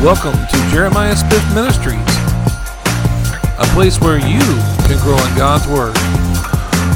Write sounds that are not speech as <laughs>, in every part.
Welcome to Jeremiah Smith Ministries, a place where you can grow in God's Word.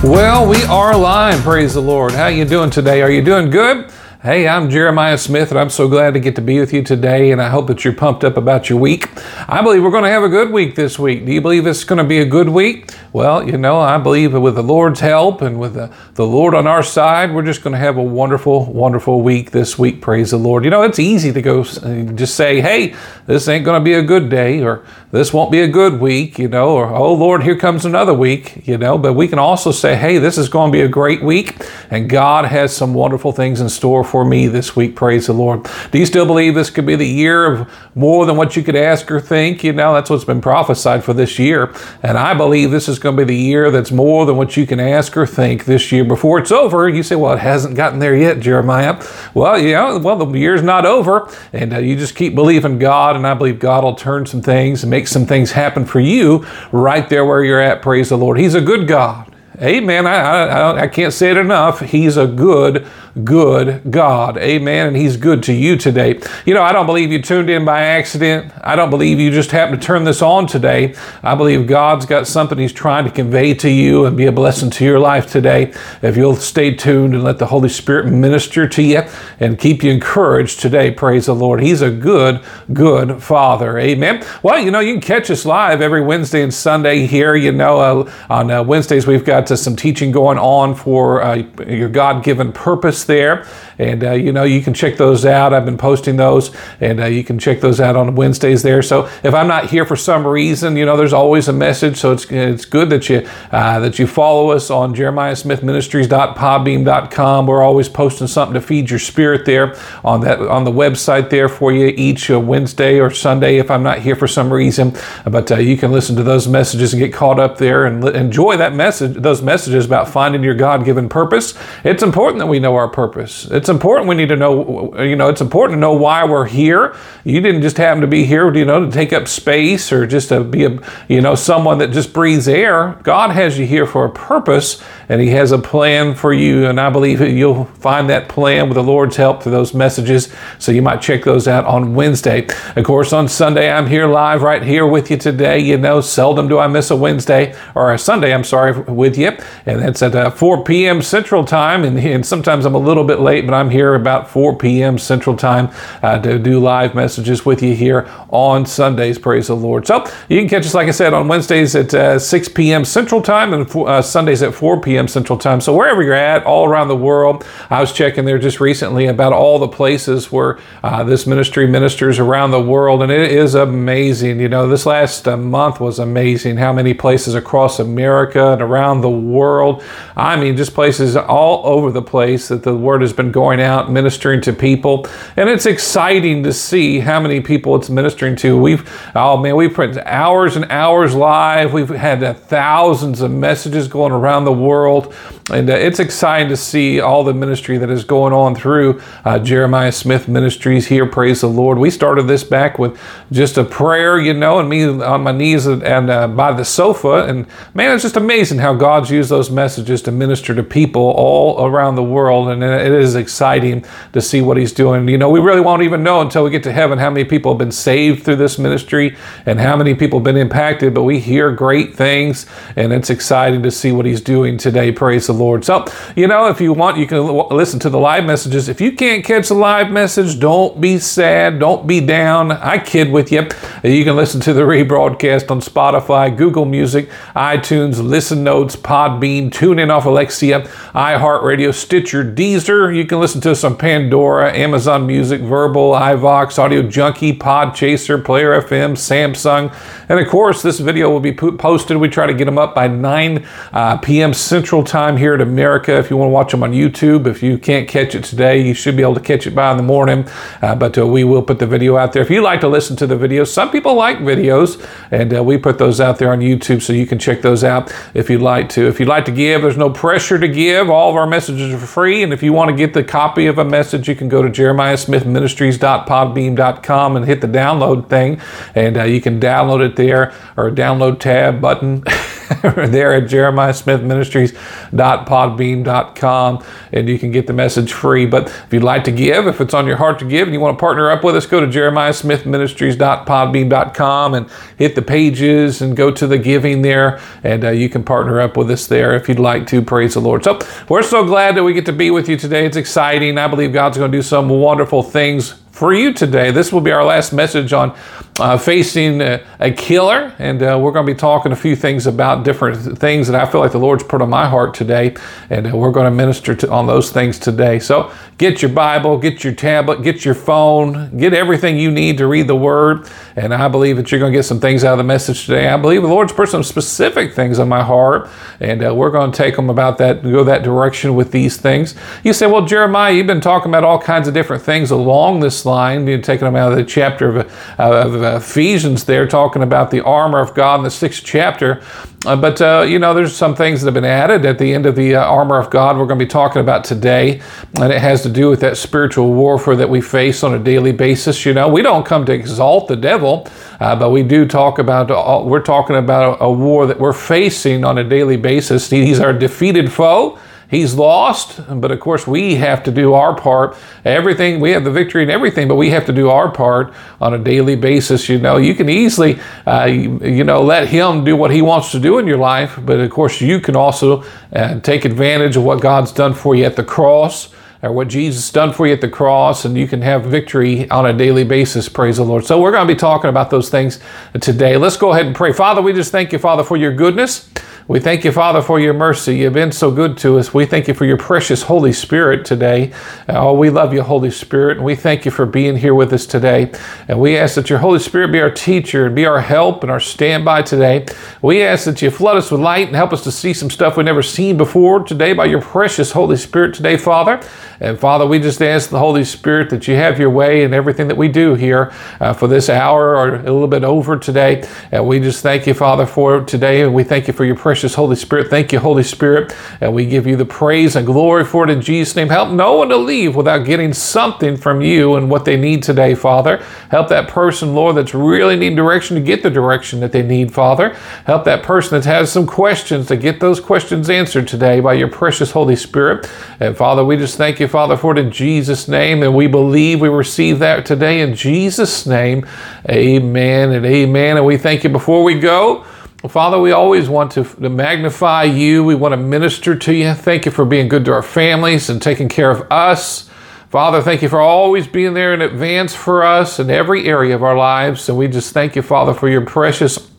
Well, we are live, praise the Lord. How are you doing today? Are you doing good? Hey, I'm Jeremiah Smith, and I'm so glad to get to be with you today, and I hope that you're pumped up about your week. I believe we're going to have a good week this week. Do you believe it's going to be a good week? Well, you know, I believe with the Lord's help and with the, the Lord on our side, we're just going to have a wonderful, wonderful week this week. Praise the Lord. You know, it's easy to go uh, just say, hey, this ain't going to be a good day, or this won't be a good week, you know, or oh, Lord, here comes another week, you know, but we can also say, hey, this is going to be a great week, and God has some wonderful things in store for me this week. Praise the Lord. Do you still believe this could be the year of more than what you could ask or think? You know, that's what's been prophesied for this year. And I believe this is going to be the year that's more than what you can ask or think this year. Before it's over, you say, well, it hasn't gotten there yet, Jeremiah. Well, yeah, well, the year's not over. And uh, you just keep believing God. And I believe God will turn some things and make some things happen for you right there where you're at. Praise the Lord. He's a good God. Amen. I, I, I can't say it enough. He's a good good God. Amen. And He's good to you today. You know, I don't believe you tuned in by accident. I don't believe you just happened to turn this on today. I believe God's got something He's trying to convey to you and be a blessing to your life today. If you'll stay tuned and let the Holy Spirit minister to you and keep you encouraged today, praise the Lord. He's a good, good Father. Amen. Well, you know, you can catch us live every Wednesday and Sunday here. You know, uh, on uh, Wednesdays, we've got uh, some teaching going on for uh, your God given purpose there. And, uh, you know, you can check those out. I've been posting those, and uh, you can check those out on Wednesdays there. So if I'm not here for some reason, you know, there's always a message. So it's, it's good that you, uh, that you follow us on jeremiahsmithministries.podbean.com. We're always posting something to feed your spirit there on that on the website there for you each uh, Wednesday or Sunday if I'm not here for some reason. But uh, you can listen to those messages and get caught up there and enjoy that message, those messages about finding your God-given purpose. It's important that we know our purpose. It's important we need to know, you know, it's important to know why we're here. You didn't just happen to be here, you know, to take up space or just to be a, you know, someone that just breathes air. God has you here for a purpose and He has a plan for you. And I believe you'll find that plan with the Lord's help through those messages. So you might check those out on Wednesday. Of course, on Sunday, I'm here live right here with you today. You know, seldom do I miss a Wednesday or a Sunday, I'm sorry, with you. And that's at uh, 4 p.m. Central Time. And, and sometimes I'm a little bit late, but I'm here about 4 p.m. Central Time uh, to do live messages with you here on Sundays. Praise the Lord. So you can catch us, like I said, on Wednesdays at uh, 6 p.m. Central Time and uh, Sundays at 4 p.m. Central Time. So wherever you're at, all around the world, I was checking there just recently about all the places where uh, this ministry ministers around the world, and it is amazing. You know, this last uh, month was amazing. How many places across America and around the world? I mean, just places all over the place that the word has been going out ministering to people. And it's exciting to see how many people it's ministering to. We've, oh man, we've put hours and hours live. We've had uh, thousands of messages going around the world. And uh, it's exciting to see all the ministry that is going on through uh, Jeremiah Smith Ministries here. Praise the Lord. We started this back with just a prayer, you know, and me on my knees and, and uh, by the sofa. And man, it's just amazing how God's used those messages to minister to people all around the world. And it is exciting to see what He's doing. You know, we really won't even know until we get to heaven how many people have been saved through this ministry and how many people have been impacted. But we hear great things, and it's exciting to see what He's doing today. Praise the Lord. So, you know, if you want, you can listen to the live messages. If you can't catch the live message, don't be sad. Don't be down. I kid with you. You can listen to the rebroadcast on Spotify, Google Music, iTunes, Listen Notes, Podbean, TuneIn off Alexia, iHeartRadio, Stitcher, Deezer. You can listen to us on Pandora, Amazon Music, Vurbl, iVoox, Audio Junkie, Podchaser, Player FM, Samsung. And of course, this video will be posted. We try to get them up by 9 uh, p.m. Central Time here in America. If you want to watch them on YouTube, if you can't catch it today, you should be able to catch it by in the morning. Uh, but uh, we will put the video out there. If you like to listen to the videos, some people like videos, and uh, we put those out there on YouTube so you can check those out if you'd like to. If you'd like to give, there's no pressure to give. All of our messages are free. And if you want to get the copy of a message, you can go to jeremiahsmithministries.podbean.com and hit the download thing, and uh, you can download it there or download tab button. <laughs> <laughs> there at Jeremiah Smith Ministries.podbean.com and you can get the message free. But if you'd like to give, if it's on your heart to give and you want to partner up with us, go to Jeremiah Smith Ministries.podbean.com and hit the pages and go to the giving there and uh, you can partner up with us there if you'd like to. Praise the Lord. So we're so glad that we get to be with you today. It's exciting. I believe God's going to do some wonderful things for you today. This will be our last message on uh, facing a, a, killer, and uh, we're going to be talking a few things about different things that I feel like the Lord's put on my heart today, and uh, we're going to minister on those things today. So get your Bible, get your tablet, get your phone, get everything you need to read the Word, and I believe that you're going to get some things out of the message today. I believe the Lord's put some specific things on my heart, and uh, we're going to take them about that, go that direction with these things. You say, well, Jeremiah, you've been talking about all kinds of different things along this line. You're taking them out of the chapter of, uh, of Ephesians there, talking about the armor of God in the sixth chapter. Uh, but, uh, you know, there's some things that have been added at the end of the uh, armor of God we're going to be talking about today. And it has to do with that spiritual warfare that we face on a daily basis. You know, we don't come to exalt the devil, uh, but we do talk about, uh, we're talking about a, a war that we're facing on a daily basis. He's our defeated foe. He's lost, but of course we have to do our part. Everything we have the victory in everything, but we have to do our part on a daily basis. You know, you can easily, uh, you, you, know, let Him do what He wants to do in your life, but of course you can also uh, take advantage of what God's done for you at the cross or what Jesus done for you at the cross, and you can have victory on a daily basis. Praise the Lord. So, we're going to be talking about those things today. Let's go ahead and pray. Father, we just thank you, Father, for your goodness. We thank you, Father, for your mercy. You've been so good to us. We thank you for your precious Holy Spirit today. Oh, we love you, Holy Spirit, and we thank you for being here with us today. And we ask that your Holy Spirit be our teacher and be our help and our standby today. We ask that you flood us with light and help us to see some stuff we've never seen before today by your precious Holy Spirit today, Father. And Father, we just ask the Holy Spirit that you have your way in everything that we do here uh, for this hour or a little bit over today. And we just thank you, Father, for today. And we thank you for your precious Holy Spirit. Thank you, Holy Spirit. And we give you the praise and glory for it in Jesus' name. Help no one to leave without getting something from you and what they need today, Father. Help that person, Lord, that's really need direction to get the direction that they need, Father. Help that person that has some questions to get those questions answered today by your precious Holy Spirit. And Father, we just thank you Father, for it in Jesus' name. And we believe we receive that today in Jesus' name. Amen and amen. And we thank you before we go. Father, we always want to, to, magnify you. We want to minister to you. Thank you for being good to our families and taking care of us. Father, thank you for always being there in advance for us in every area of our lives. And we just thank you, Father, for your precious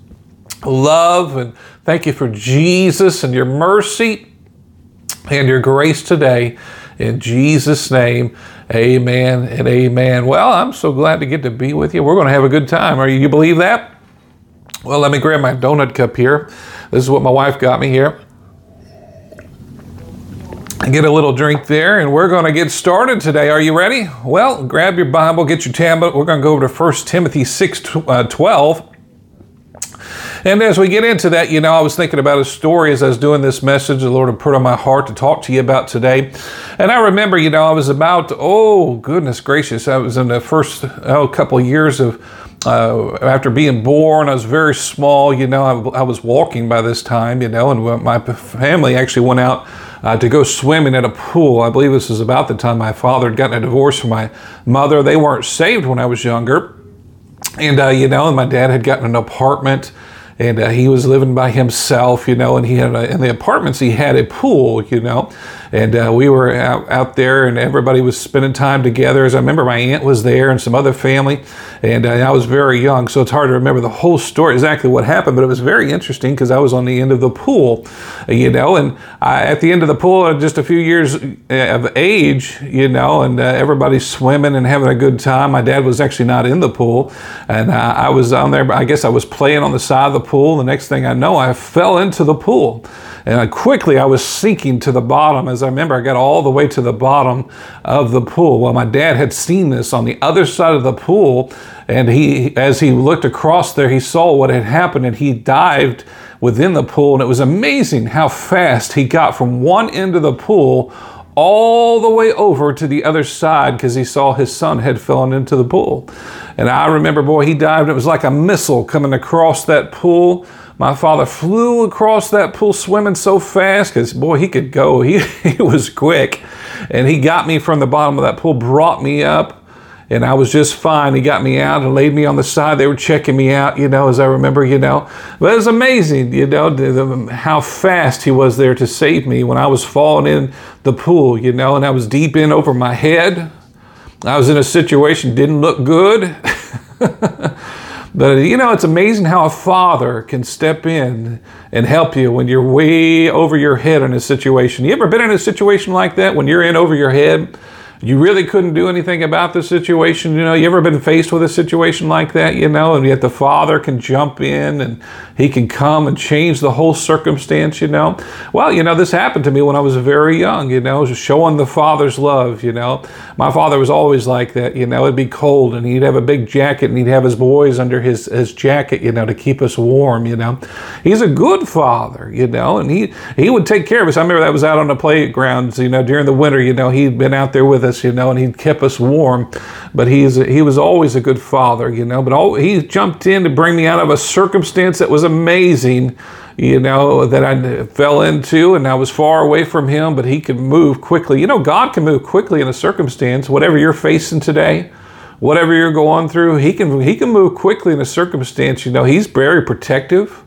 love. And thank you for Jesus and your mercy and your grace today. In Jesus' name, amen and amen. Well, I'm so glad to get to be with you. We're going to have a good time. Are you, you believe that? Well, let me grab my donut cup here. This is what my wife got me here. And get a little drink there, and we're going to get started today. Are you ready? Well, grab your Bible, get your tablet. We're going to go over to 1 Timothy 6 uh, 12. And as we get into that, you know, I was thinking about a story as I was doing this message the Lord had put on my heart to talk to you about today. And I remember, you know, I was about, oh, goodness gracious, I was in the first oh, couple years of uh, after being born, I was very small. You know, I, I, was walking by this time. You know, and my family actually went out uh, to go swimming at a pool. I believe this is about the time my father had gotten a divorce from my mother. They weren't saved when I was younger, and uh, you know, and my dad had gotten an apartment and uh, he was living by himself, you know, and he had a, in the apartments he had a pool, you know, and uh, we were out, out there and everybody was spending time together. As I remember, my aunt was there and some other family, and uh, I was very young, so it's hard to remember the whole story exactly what happened. But it was very interesting because I was on the end of the pool, you know, and I, at the end of the pool, just a few years uh, of age, you know, and uh, everybody's swimming and having a good time. My dad was actually not in the pool, and uh, I was on there. I guess I was playing on the side of the pool. The next thing I know, I fell into the pool. And quickly I was sinking to the bottom. As I remember, I got all the way to the bottom of the pool. Well, my dad had seen this on the other side of the pool. And he, as he looked across there, he saw what had happened and he dived within the pool. And it was amazing how fast he got from one end of the pool all the way over to the other side because he saw his son had fallen into the pool. And I remember, boy, he dived. It was like a missile coming across that pool my father flew across that pool swimming so fast because, boy, he could go. <laughs> He, he was quick. And he got me from the bottom of that pool, brought me up, and I was just fine. He got me out and laid me on the side. They were checking me out, you know, as I remember, you know. But it was amazing, you know, the, the, how fast he was there to save me when I was falling in the pool, you know, and I was deep in over my head. I was in a situation didn't look good. <laughs> but you know, it's amazing how a father can step in and help you when you're way over your head in a situation. You ever been in a situation like that when you're in over your head? You really couldn't do anything about the situation. You know, you ever been faced with a situation like that, you know, and yet the Father can jump in and He can come and change the whole circumstance, you know? Well, you know, this happened to me when I was very young, you know, just showing the Father's love, you know. My father was always like that, you know, it'd be cold and he'd have a big jacket and he'd have his boys under his, his jacket, you know, to keep us warm, you know. He's a good father, you know, and he, he would take care of us. I remember that was out on the playgrounds, you know, during the winter, you know, he'd been out there with us us, you know, and he kept us warm. But he's he was always a good father, you know. But all, he jumped in to bring me out of a circumstance that was amazing, you know, that I fell into, and I was far away from him. But he could move quickly. You know, God can move quickly in a circumstance, whatever you're facing today whatever you're going through, he can he can move quickly in a circumstance. You know, he's very protective,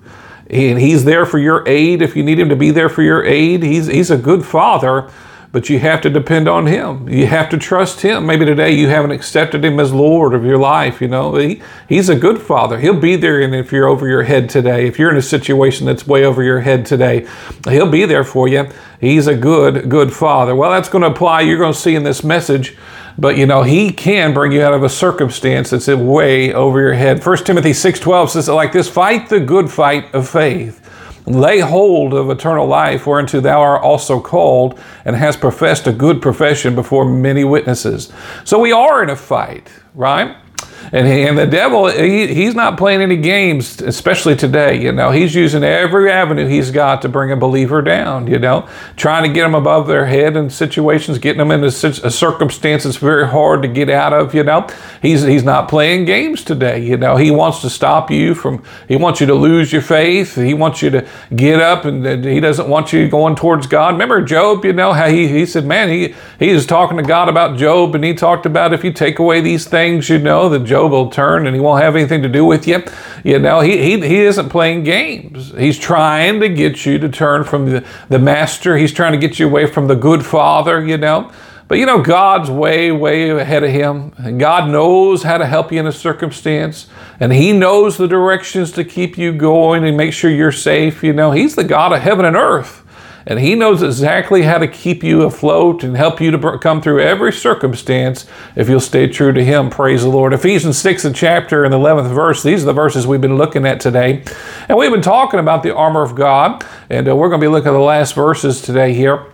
and he's there for your aid if you need him to be there for your aid. He's he's a good father, but you have to depend on Him. You have to trust Him. Maybe today you haven't accepted Him as Lord of your life. You know, he, He's a good Father. He'll be there, and if you're over your head today, if you're in a situation that's way over your head today, He'll be there for you. He's a good, good Father. Well, that's going to apply. You're going to see in this message. But you know, he can bring you out of a circumstance that's way over your head. 1 Timothy 6:12 says like this: fight the good fight of faith. Lay hold of eternal life, whereunto thou art also called, and hast professed a good profession before many witnesses. So we are in a fight, right? And, he, and the devil, he, he's not playing any games, especially today. You know, he's using every avenue he's got to bring a believer down, you know, trying to get them above their head in situations, getting them into a uh, circumstance that's very hard to get out of, you know. He's, he's not playing games today, you know. He wants to stop you from, he wants you to lose your faith. He wants you to get up and he doesn't want you going towards God. Remember Job, you know, how he, he said, man, he, he was talking to God about Job and he talked about if you take away these things, you know, that Job Job will turn and he won't have anything to do with you. You know, he, he, he isn't playing games. He's trying to get you to turn from the, the master. He's trying to get you away from the good father, you know. But you know, God's way, way ahead of him. And God knows how to help you in a circumstance. And He knows the directions to keep you going and make sure you're safe. You know, He's the God of heaven and earth and He knows exactly how to keep you afloat and help you to come through every circumstance if you'll stay true to Him. Praise the Lord. Ephesians 6, a chapter in the 11th verse. These are the verses we've been looking at today. And we've been talking about the armor of God, and uh, we're going to be looking at the last verses today here.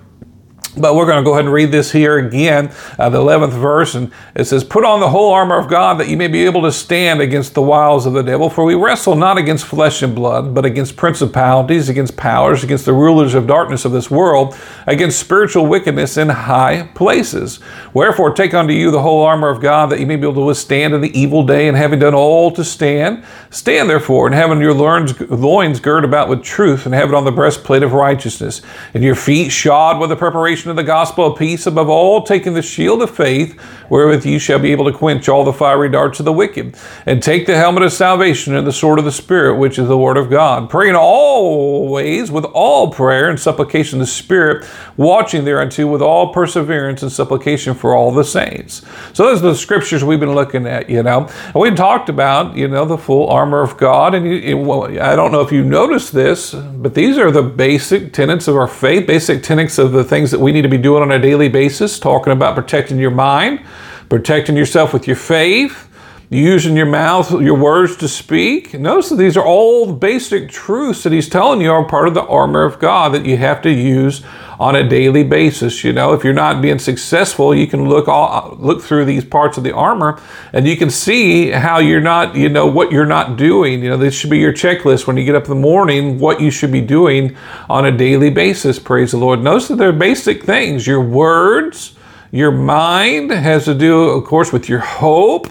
But we're going to go ahead and read this here again, uh, the 11th verse. And it says, Put on the whole armor of God that you may be able to stand against the wiles of the devil. For we wrestle not against flesh and blood, but against principalities, against powers, against the rulers of darkness of this world, against spiritual wickedness in high places. Wherefore, take unto you the whole armor of God that you may be able to withstand in the evil day, and having done all to stand, stand therefore, and having your loins girt about with truth, and having on the breastplate of righteousness, and your feet shod with the preparation of the gospel of peace, above all, taking the shield of faith, wherewith you shall be able to quench all the fiery darts of the wicked, and take the helmet of salvation and the sword of the Spirit, which is the word of God, praying always with all prayer and supplication the Spirit, watching thereunto with all perseverance and supplication for all the saints. So those are the scriptures we've been looking at, you know. And we talked about, you know, the full armor of God, and you, well, I don't know if you noticed this, but these are the basic tenets of our faith, basic tenets of the things that we need to be doing on a daily basis, talking about protecting your mind, protecting yourself with your faith, using your mouth, your words to speak. Notice that these are all basic truths that he's telling you are part of the armor of God that you have to use on a daily basis. You know, if you're not being successful, you can look all, look through these parts of the armor and you can see how you're not, you know, what you're not doing. You know, this should be your checklist when you get up in the morning, what you should be doing on a daily basis. Praise the Lord. Notice that they're basic things. Your words, your mind has to do, of course, with your hope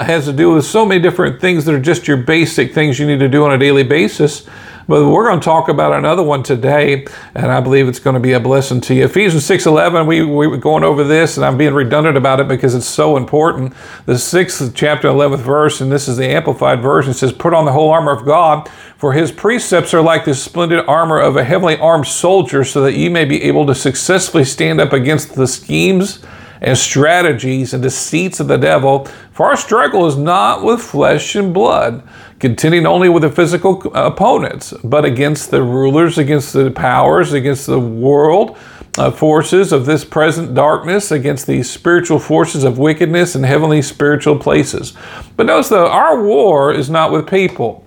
has to do with so many different things that are just your basic things you need to do on a daily basis. But we're going to talk about another one today, and I believe it's going to be a blessing to you. Ephesians 6.11, we, we were going over this, and I'm being redundant about it because it's so important. The 6th chapter, 11th verse, and this is the Amplified Version, says, Put on the whole armor of God, for his precepts are like the splendid armor of a heavily armed soldier, so that ye may be able to successfully stand up against the schemes and strategies and deceits of the devil. For our struggle is not with flesh and blood, contending only with the physical opponents, but against the rulers, against the powers, against the world. Uh, forces of this present darkness against the spiritual forces of wickedness in heavenly spiritual places. But notice though, our war is not with people,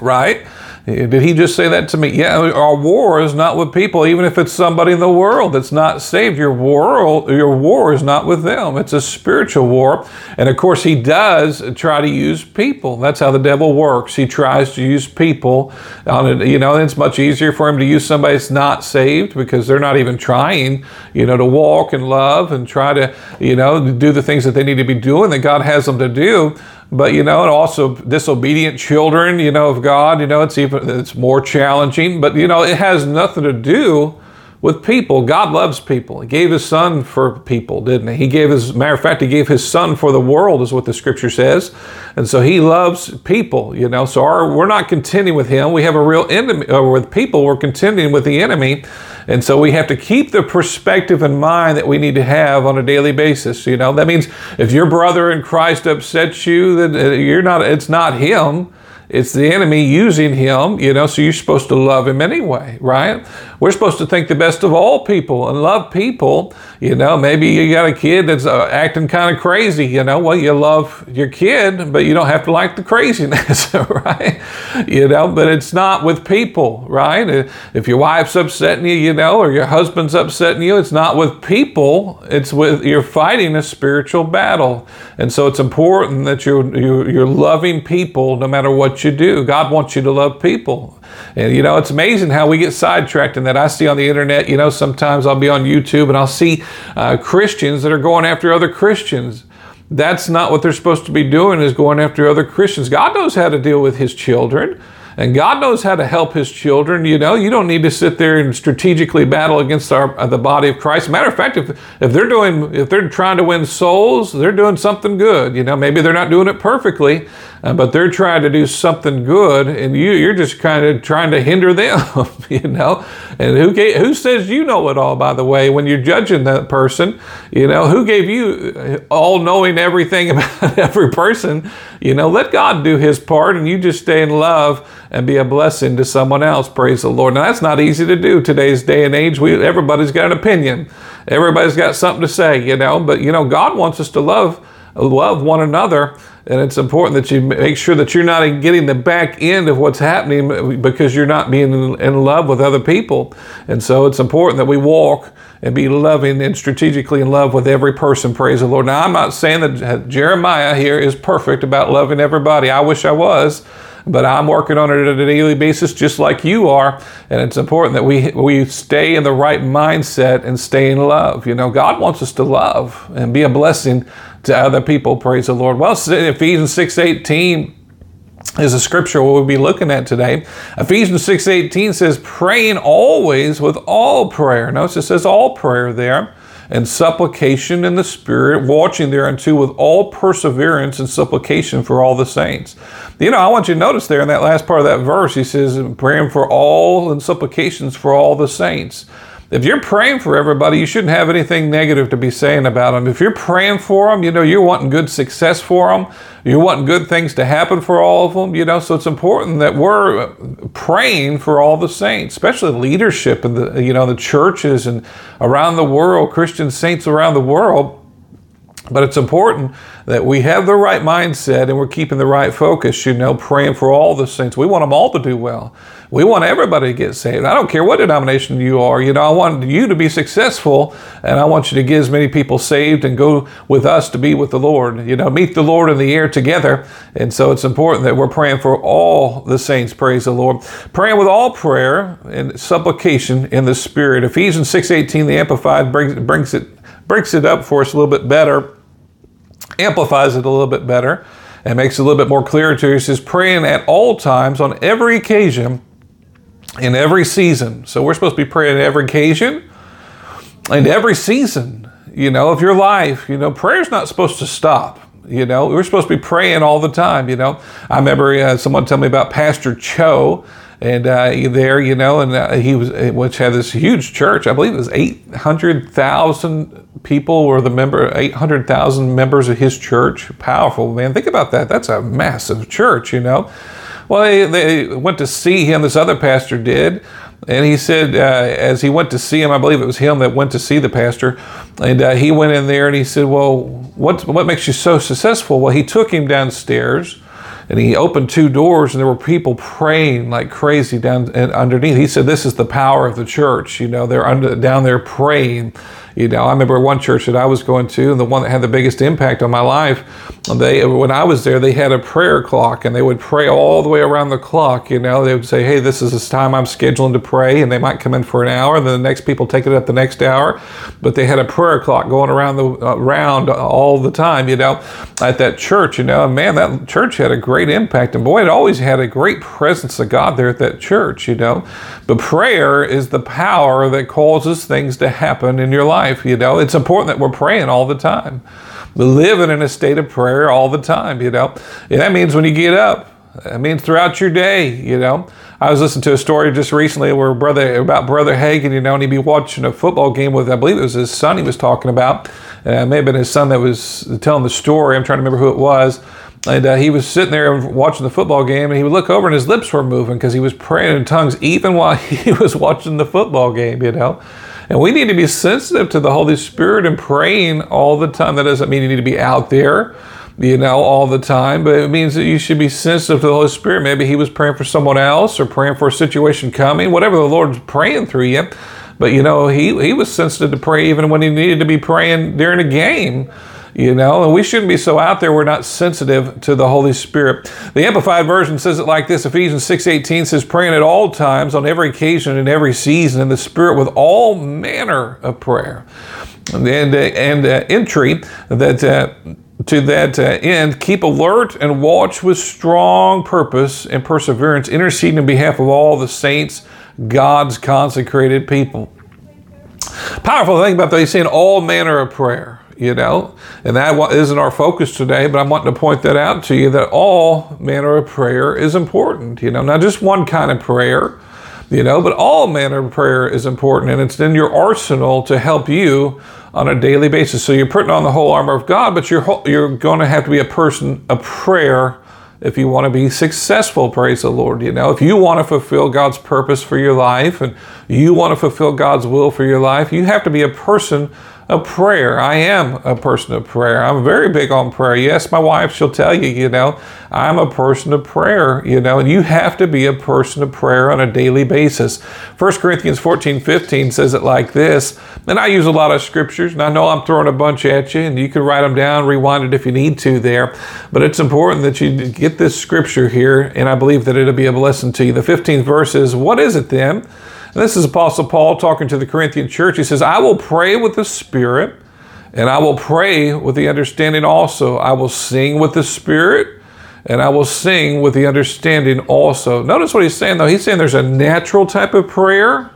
right? Did he just say that to me? Yeah, our war is not with people, even if it's somebody in the world that's not saved. Your war, your war is not with them. It's a spiritual war. And of course, he does try to use people. That's how the devil works. He tries to use people. On it, you know, it's much easier for him to use somebody that's not saved because they're not even trying, you know, to walk in love and try to, you know, do the things that they need to be doing that God has them to do but you know, and also disobedient children, you know, of God, you know, it's even it's more challenging. But you know, it has nothing to do with people. God loves people. He gave his son for people, didn't he? He gave his matter of fact, he gave his son for the world, is what the scripture says. And so he loves people, you know. So our, we're not contending with him. We have a real enemy uh, with people, we're contending with the enemy. And so we have to keep the perspective in mind that we need to have on a daily basis. You know, that means if your brother in Christ upsets you, then uh, you're not, it's not him. It's the enemy using him, you know, so you're supposed to love him anyway, right? We're supposed to think the best of all people and love people. You know, maybe you got a kid that's uh, acting kind of crazy, you know, well, you love your kid, but you don't have to like the craziness, <laughs> right? You know, but it's not with people, right? If your wife's upsetting you, you know, or your husband's upsetting you, it's not with people, it's with, you're fighting a spiritual battle. And so it's important that you're, you're, you're loving people no matter what you do. God wants you to love people. And you know, it's amazing how we get sidetracked in that. I see on the internet, you know, sometimes I'll be on YouTube and I'll see uh, Christians that are going after other Christians. That's not what they're supposed to be doing, is going after other Christians. God knows how to deal with his children. And God knows how to help His children. You know, you don't need to sit there and strategically battle against our, uh, the body of Christ. Matter of fact, if, if they're doing, if they're trying to win souls, they're doing something good. You know, maybe they're not doing it perfectly, uh, but they're trying to do something good, and you, you're just kind of trying to hinder them. <laughs> You know, and who gave, who says you know it all? By the way, when you're judging that person, you know, who gave you uh, all knowing everything <laughs> about every person? You know, let God do His part, and you just stay in love and be a blessing to someone else. Praise the Lord. Now that's not easy to do today's day and age. We everybody's got an opinion. Everybody's got something to say, you know, but you know, God wants us to love love one another and it's important that you make sure that you're not getting the back end of what's happening uh, because you're not being in love with other people and so it's important that we walk and be loving and strategically in love with every person praise the lord now i'm not saying that jeremiah here is perfect about loving everybody i wish i was but I'm working on it on a daily basis just like you are. And it's important that we, we stay in the right mindset and stay in love. You know, God wants us to love and be a blessing to other people. Praise the Lord. Well, Ephesians 6 18 is a scripture we'll be looking at today. Ephesians 6:18 says, praying always with all prayer. Notice it says all prayer there and supplication in the Spirit, watching thereunto with all perseverance and supplication for all the saints. You know, I want you to notice there in that last part of that verse, he says, praying for all and supplications for all the saints. If you're praying for everybody, you shouldn't have anything negative to be saying about them. If you're praying for them, you know, you're wanting good success for them, you're wanting good things to happen for all of them, you know, so it's important that we're praying for all the saints, especially leadership in the, you know, the churches and around the world, Christian saints around the world. But it's important that we have the right mindset and we're keeping the right focus, you know, praying for all the saints. We want them all to do well. We want everybody to get saved. I don't care what denomination you are. You know, I want you to be successful and I want you to get as many people saved and go with us to be with the Lord. You know, meet the Lord in the air together. And so it's important that we're praying for all the saints, praise the Lord. Praying with all prayer and supplication in the Spirit. Ephesians 6.18, the Amplified brings, brings it breaks it up for us a little bit better amplifies it a little bit better and makes it a little bit more clear to us. He says, praying at all times on every occasion in every season. So we're supposed to be praying every occasion and every season, you know, of your life. You know, prayer's not supposed to stop. You know, we're supposed to be praying all the time. You know, I remember uh, someone tell me about Pastor Cho, and uh, there, you know, and uh, he was, which had this huge church. I believe it was eight hundred thousand people were the member, eight hundred thousand members of his church. Powerful man. Think about that. That's a massive church. You know. Well, they, they went to see him. This other pastor did. And he said, uh, as he went to see him, I believe it was him that went to see the pastor, and uh, he went in there and he said, "Well, what what makes you so successful?" Well, he took him downstairs, and he opened two doors, and there were people praying like crazy down underneath. He said, "This is the power of the church." You know, they're under, down there praying you know, I remember one church that I was going to, and the one that had the biggest impact on my life. They, when I was there, they had a prayer clock, and they would pray all the way around the clock. You know, they would say, "Hey, this is this time I'm scheduling to pray," and they might come in for an hour, and then the next people take it up the next hour. But they had a prayer clock going around the uh, around all the time. You know, at that church. You know, man, that church had a great impact, and boy, it always had a great presence of God there at that church. You know, but prayer is the power that causes things to happen in your life life. You know, it's important that we're praying all the time. We're living in a state of prayer all the time. You know, and that means when you get up. That means throughout your day. You know, I was listening to a story just recently where brother about brother Hagin. You know, and he'd be watching a football game with I believe it was his son. He was talking about. and it may have been his son that was telling the story. I'm trying to remember who it was. And uh, he was sitting there watching the football game, and he would look over, and his lips were moving because he was praying in tongues even while <laughs> he was watching the football game. You know, and we need to be sensitive to the Holy Spirit and praying all the time. That doesn't mean you need to be out there, you know, all the time, but it means that you should be sensitive to the Holy Spirit. Maybe He was praying for someone else or praying for a situation coming, whatever the Lord's praying through you. But, you know, He, he was sensitive to pray even when He needed to be praying during a game you know and we shouldn't be so out there we're not sensitive to the holy spirit. The amplified version says it like this ephesians 6.18 says praying at all times on every occasion and every season in the spirit with all manner of prayer. And, uh, and uh, entry that uh, to that uh, end, keep alert and watch with strong purpose and perseverance, interceding on behalf of all the saints, God's consecrated people. Powerful thing about that, he's saying all manner of prayer you know, and that isn't our focus today, but I'm wanting to point that out to you that all manner of prayer is important, you know, not just one kind of prayer, you know, but all manner of prayer is important and it's in your arsenal to help you on a daily basis. So you're putting on the whole armor of God, but you're, you're going to have to be a person of prayer if you want to be successful, praise the Lord. You know, if you want to fulfill God's purpose for your life and you want to fulfill God's will for your life, you have to be a person of prayer. I am a person of prayer. I'm very big on prayer. Yes, my wife, she'll tell you, you know, I'm a person of prayer, you know, and you have to be a person of prayer on a daily basis. 1 Corinthians 14 15 says it like this, and I use a lot of scriptures, and I know I'm throwing a bunch at you, and you can write them down, rewind it if you need to there, but it's important that you get this scripture here, and I believe that it'll be a blessing to you. The 15th verse is, What is it then? And this is Apostle Paul talking to the Corinthian church. He says, I will pray with the Spirit, and I will pray with the understanding also. I will sing with the Spirit, and I will sing with the understanding also. Notice what he's saying, though. He's saying there's a natural type of prayer,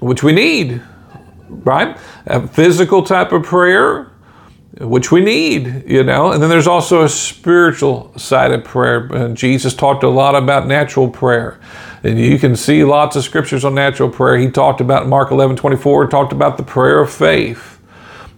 which we need, right? A physical type of prayer, which we need, you know. And then there's also a spiritual side of prayer. Jesus talked a lot about natural prayer. And you can see lots of scriptures on natural prayer. He talked about Mark 11 24, talked about the prayer of faith.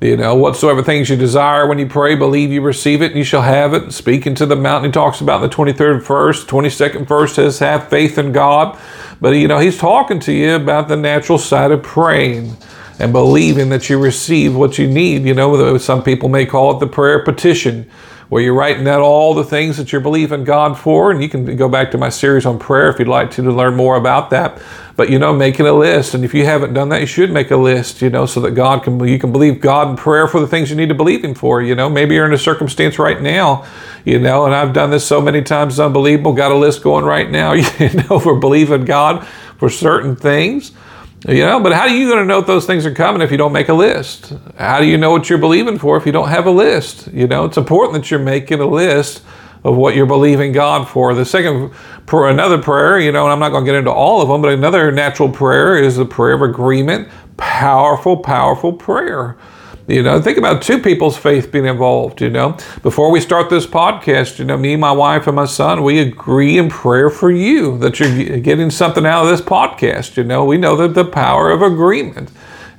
You know, whatsoever things you desire when you pray, believe you receive it, and you shall have it. Speaking to the mountain, he talks about the 23rd verse, 22nd verse says, have faith in God. But, you know, he's talking to you about the natural side of praying and believing that you receive what you need. You know, some people may call it the prayer petition where you're writing out all the things that you're believing God for. And you can go back to my series on prayer if you'd like to, to learn more about that. But you know, making a list. And if you haven't done that, you should make a list, you know, so that God can you can believe God in prayer for the things you need to believe Him for. You know, maybe you're in a circumstance right now, you know, and I've done this so many times, it's unbelievable. Got a list going right now, <laughs> you know, for believing God for certain things. You know, but how are you going to know if those things are coming if you don't make a list? How do you know what you're believing for if you don't have a list? You know, it's important that you're making a list of what you're believing God for. The second, another prayer, you know, and I'm not going to get into all of them, but another natural prayer is the prayer of agreement. Powerful, powerful prayer. You know, think about two people's faith being involved. You know, before we start this podcast, you know, me, my wife, and my son, we agree in prayer for you that you're getting something out of this podcast. You know, we know that the power of agreement.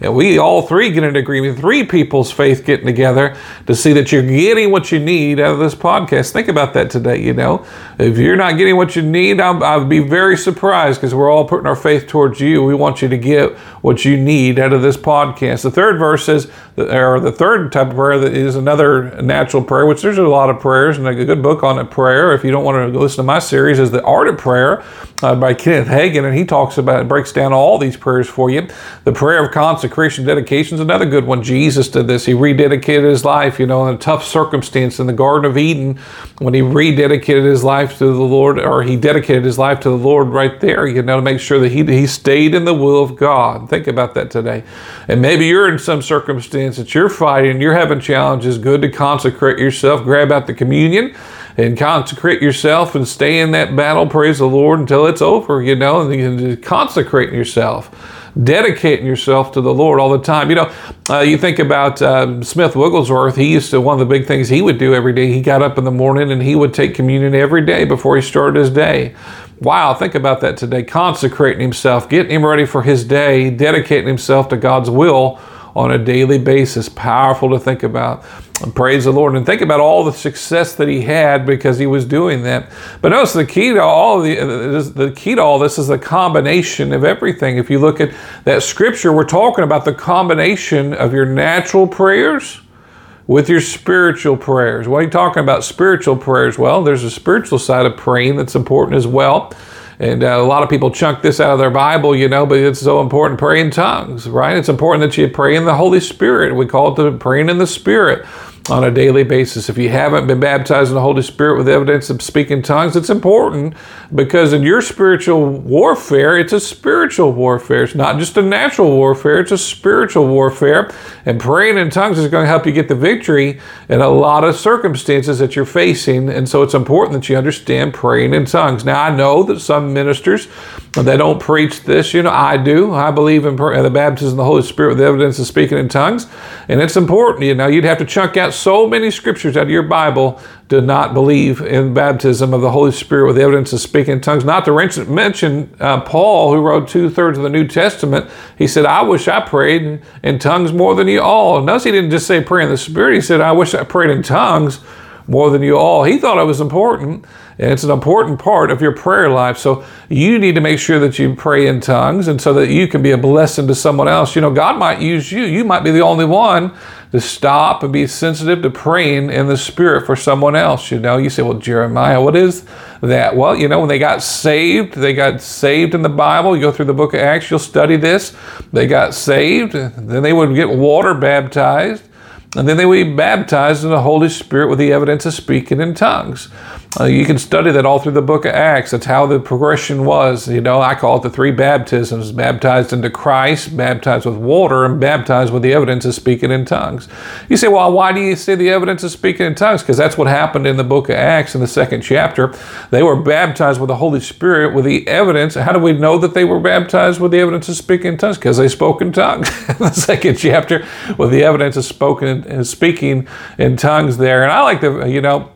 And we all three get in agreement, three people's faith getting together to see that you're getting what you need out of this podcast. Think about that today, you know. If you're not getting what you need, I'll, I'll be very surprised because we're all putting our faith towards you. We want you to get what you need out of this podcast. The third verse says, or the third type of prayer that is another natural prayer, which there's a lot of prayers and a good book on it, prayer. If you don't want to listen to my series, is the Art of Prayer uh, by Kenneth Hagin, and he talks about, it, breaks down all these prayers for you. The prayer of consecration consecration dedication is another good one. Jesus did this. He rededicated his life, you know, in a tough circumstance in the Garden of Eden when he rededicated his life to the Lord, or he dedicated his life to the Lord right there, you know, to make sure that he, he stayed in the will of God. Think about that today. And maybe you're in some circumstance that you're fighting, you're having challenges. Good to consecrate yourself, grab out the communion and consecrate yourself and stay in that battle, praise the Lord, until it's over, you know, and consecrating yourself dedicating yourself to the Lord all the time. You know, uh, you think about uh, Smith Wigglesworth, he used to, one of the big things he would do every day, he got up in the morning and he would take communion every day before he started his day. Wow, think about that today. Consecrating himself, getting him ready for his day, dedicating himself to God's will on a daily basis. Powerful to think about. And praise the Lord. And think about all the success that he had because he was doing that. But notice the key to all the uh, the key to all this is the combination of everything. If you look at that scripture, we're talking about the combination of your natural prayers with your spiritual prayers. What are you talking about spiritual prayers? Well, there's a spiritual side of praying that's important as well. And uh, a lot of people chunk this out of their Bible, you know, but it's so important. Pray in tongues, right? It's important that you pray in the Holy Spirit. We call it the praying in the Spirit on a daily basis. If you haven't been baptized in the Holy Spirit with evidence of speaking tongues, it's important because in your spiritual warfare, it's a spiritual warfare. It's not just a natural warfare, it's a spiritual warfare. And praying in tongues is going to help you get the victory in a lot of circumstances that you're facing. And so it's important that you understand praying in tongues. Now, I know that some ministers, they don't preach this. You know, I do. I believe in uh, the baptism of the Holy Spirit with evidence of speaking in tongues. And it's important. You know, you'd have to chunk out so many scriptures out of your Bible do not believe in baptism of the Holy Spirit with evidence of speaking in tongues. Not to mention uh, Paul, who wrote two thirds of the New Testament. He said, I wish I prayed in tongues more than you all. Notice he didn't just say pray in the Spirit. He said, I wish I prayed in tongues more than you all. He thought it was important, and it's an important part of your prayer life. So you need to make sure that you pray in tongues, and so that you can be a blessing to someone else. You know, God might use you. You might be the only one to stop and be sensitive to praying in the Spirit for someone else. You know, you say, well, Jeremiah, what is that? Well, you know, when they got saved, they got saved in the Bible. You go through the book of Acts, you'll study this. They got saved, then they would get water baptized. And then they would be baptized in the Holy Spirit with the evidence of speaking in tongues. Uh, you can study that all through the book of Acts. That's how the progression was. You know, I call it the three baptisms baptized into Christ, baptized with water, and baptized with the evidence of speaking in tongues. You say, well, why do you say the evidence of speaking in tongues? Because that's what happened in the book of Acts in the second chapter. They were baptized with the Holy Spirit with the evidence. How do we know that they were baptized with the evidence of speaking in tongues? Because they spoke in tongues. <laughs> in the second chapter with the evidence of spoken and speaking in tongues there. And I like to, you know,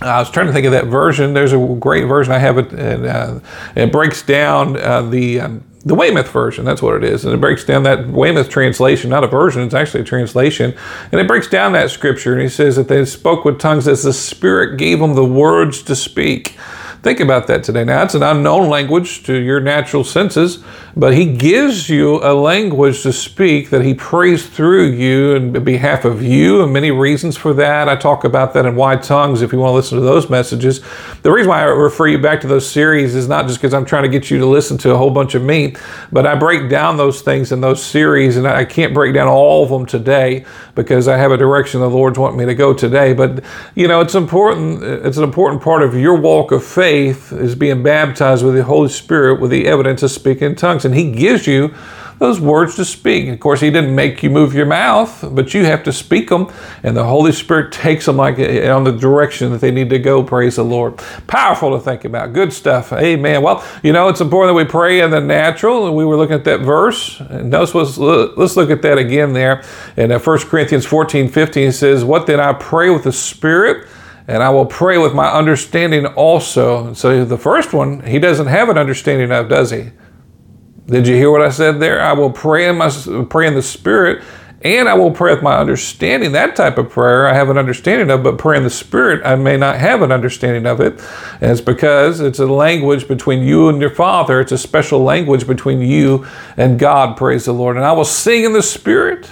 I was trying to think of that version. There's a great version I have it, and uh, it breaks down uh, the um, the Weymouth version. That's what it is, and it breaks down that Weymouth translation, not a version. It's actually a translation, and it breaks down that scripture. And he says that they spoke with tongues as the Spirit gave them the words to speak. Think about that today. Now, it's an unknown language to your natural senses, but He gives you a language to speak that He prays through you in behalf of you, and many reasons for that. I talk about that in Why Tongues if you want to listen to those messages. The reason why I refer you back to those series is not just because I'm trying to get you to listen to a whole bunch of me, but I break down those things in those series, and I can't break down all of them today because I have a direction the Lord's wanting me to go today. But you know, it's important. It's an important part of your walk of faith faith is being baptized with the Holy Spirit with the evidence of speaking in tongues. And He gives you those words to speak. Of course, He didn't make you move your mouth, but you have to speak them, and the Holy Spirit takes them like eh, on the direction that they need to go. Praise the Lord. Powerful to think about. Good stuff. Amen. Well, you know, it's important that we pray in the natural. And we were looking at that verse. And notice what's, let's look at that again there. In 1 uh, Corinthians 14 15 says, What then I pray with the Spirit? And I will pray with my understanding also. So the first one, he doesn't have an understanding of, does he? Did you hear what I said there? I will pray in my pray in the spirit, and I will pray with my understanding. That type of prayer I have an understanding of, but pray in the spirit I may not have an understanding of it. And it's because it's a language between you and your Father. It's a special language between you and God. Praise the Lord. And I will sing in the spirit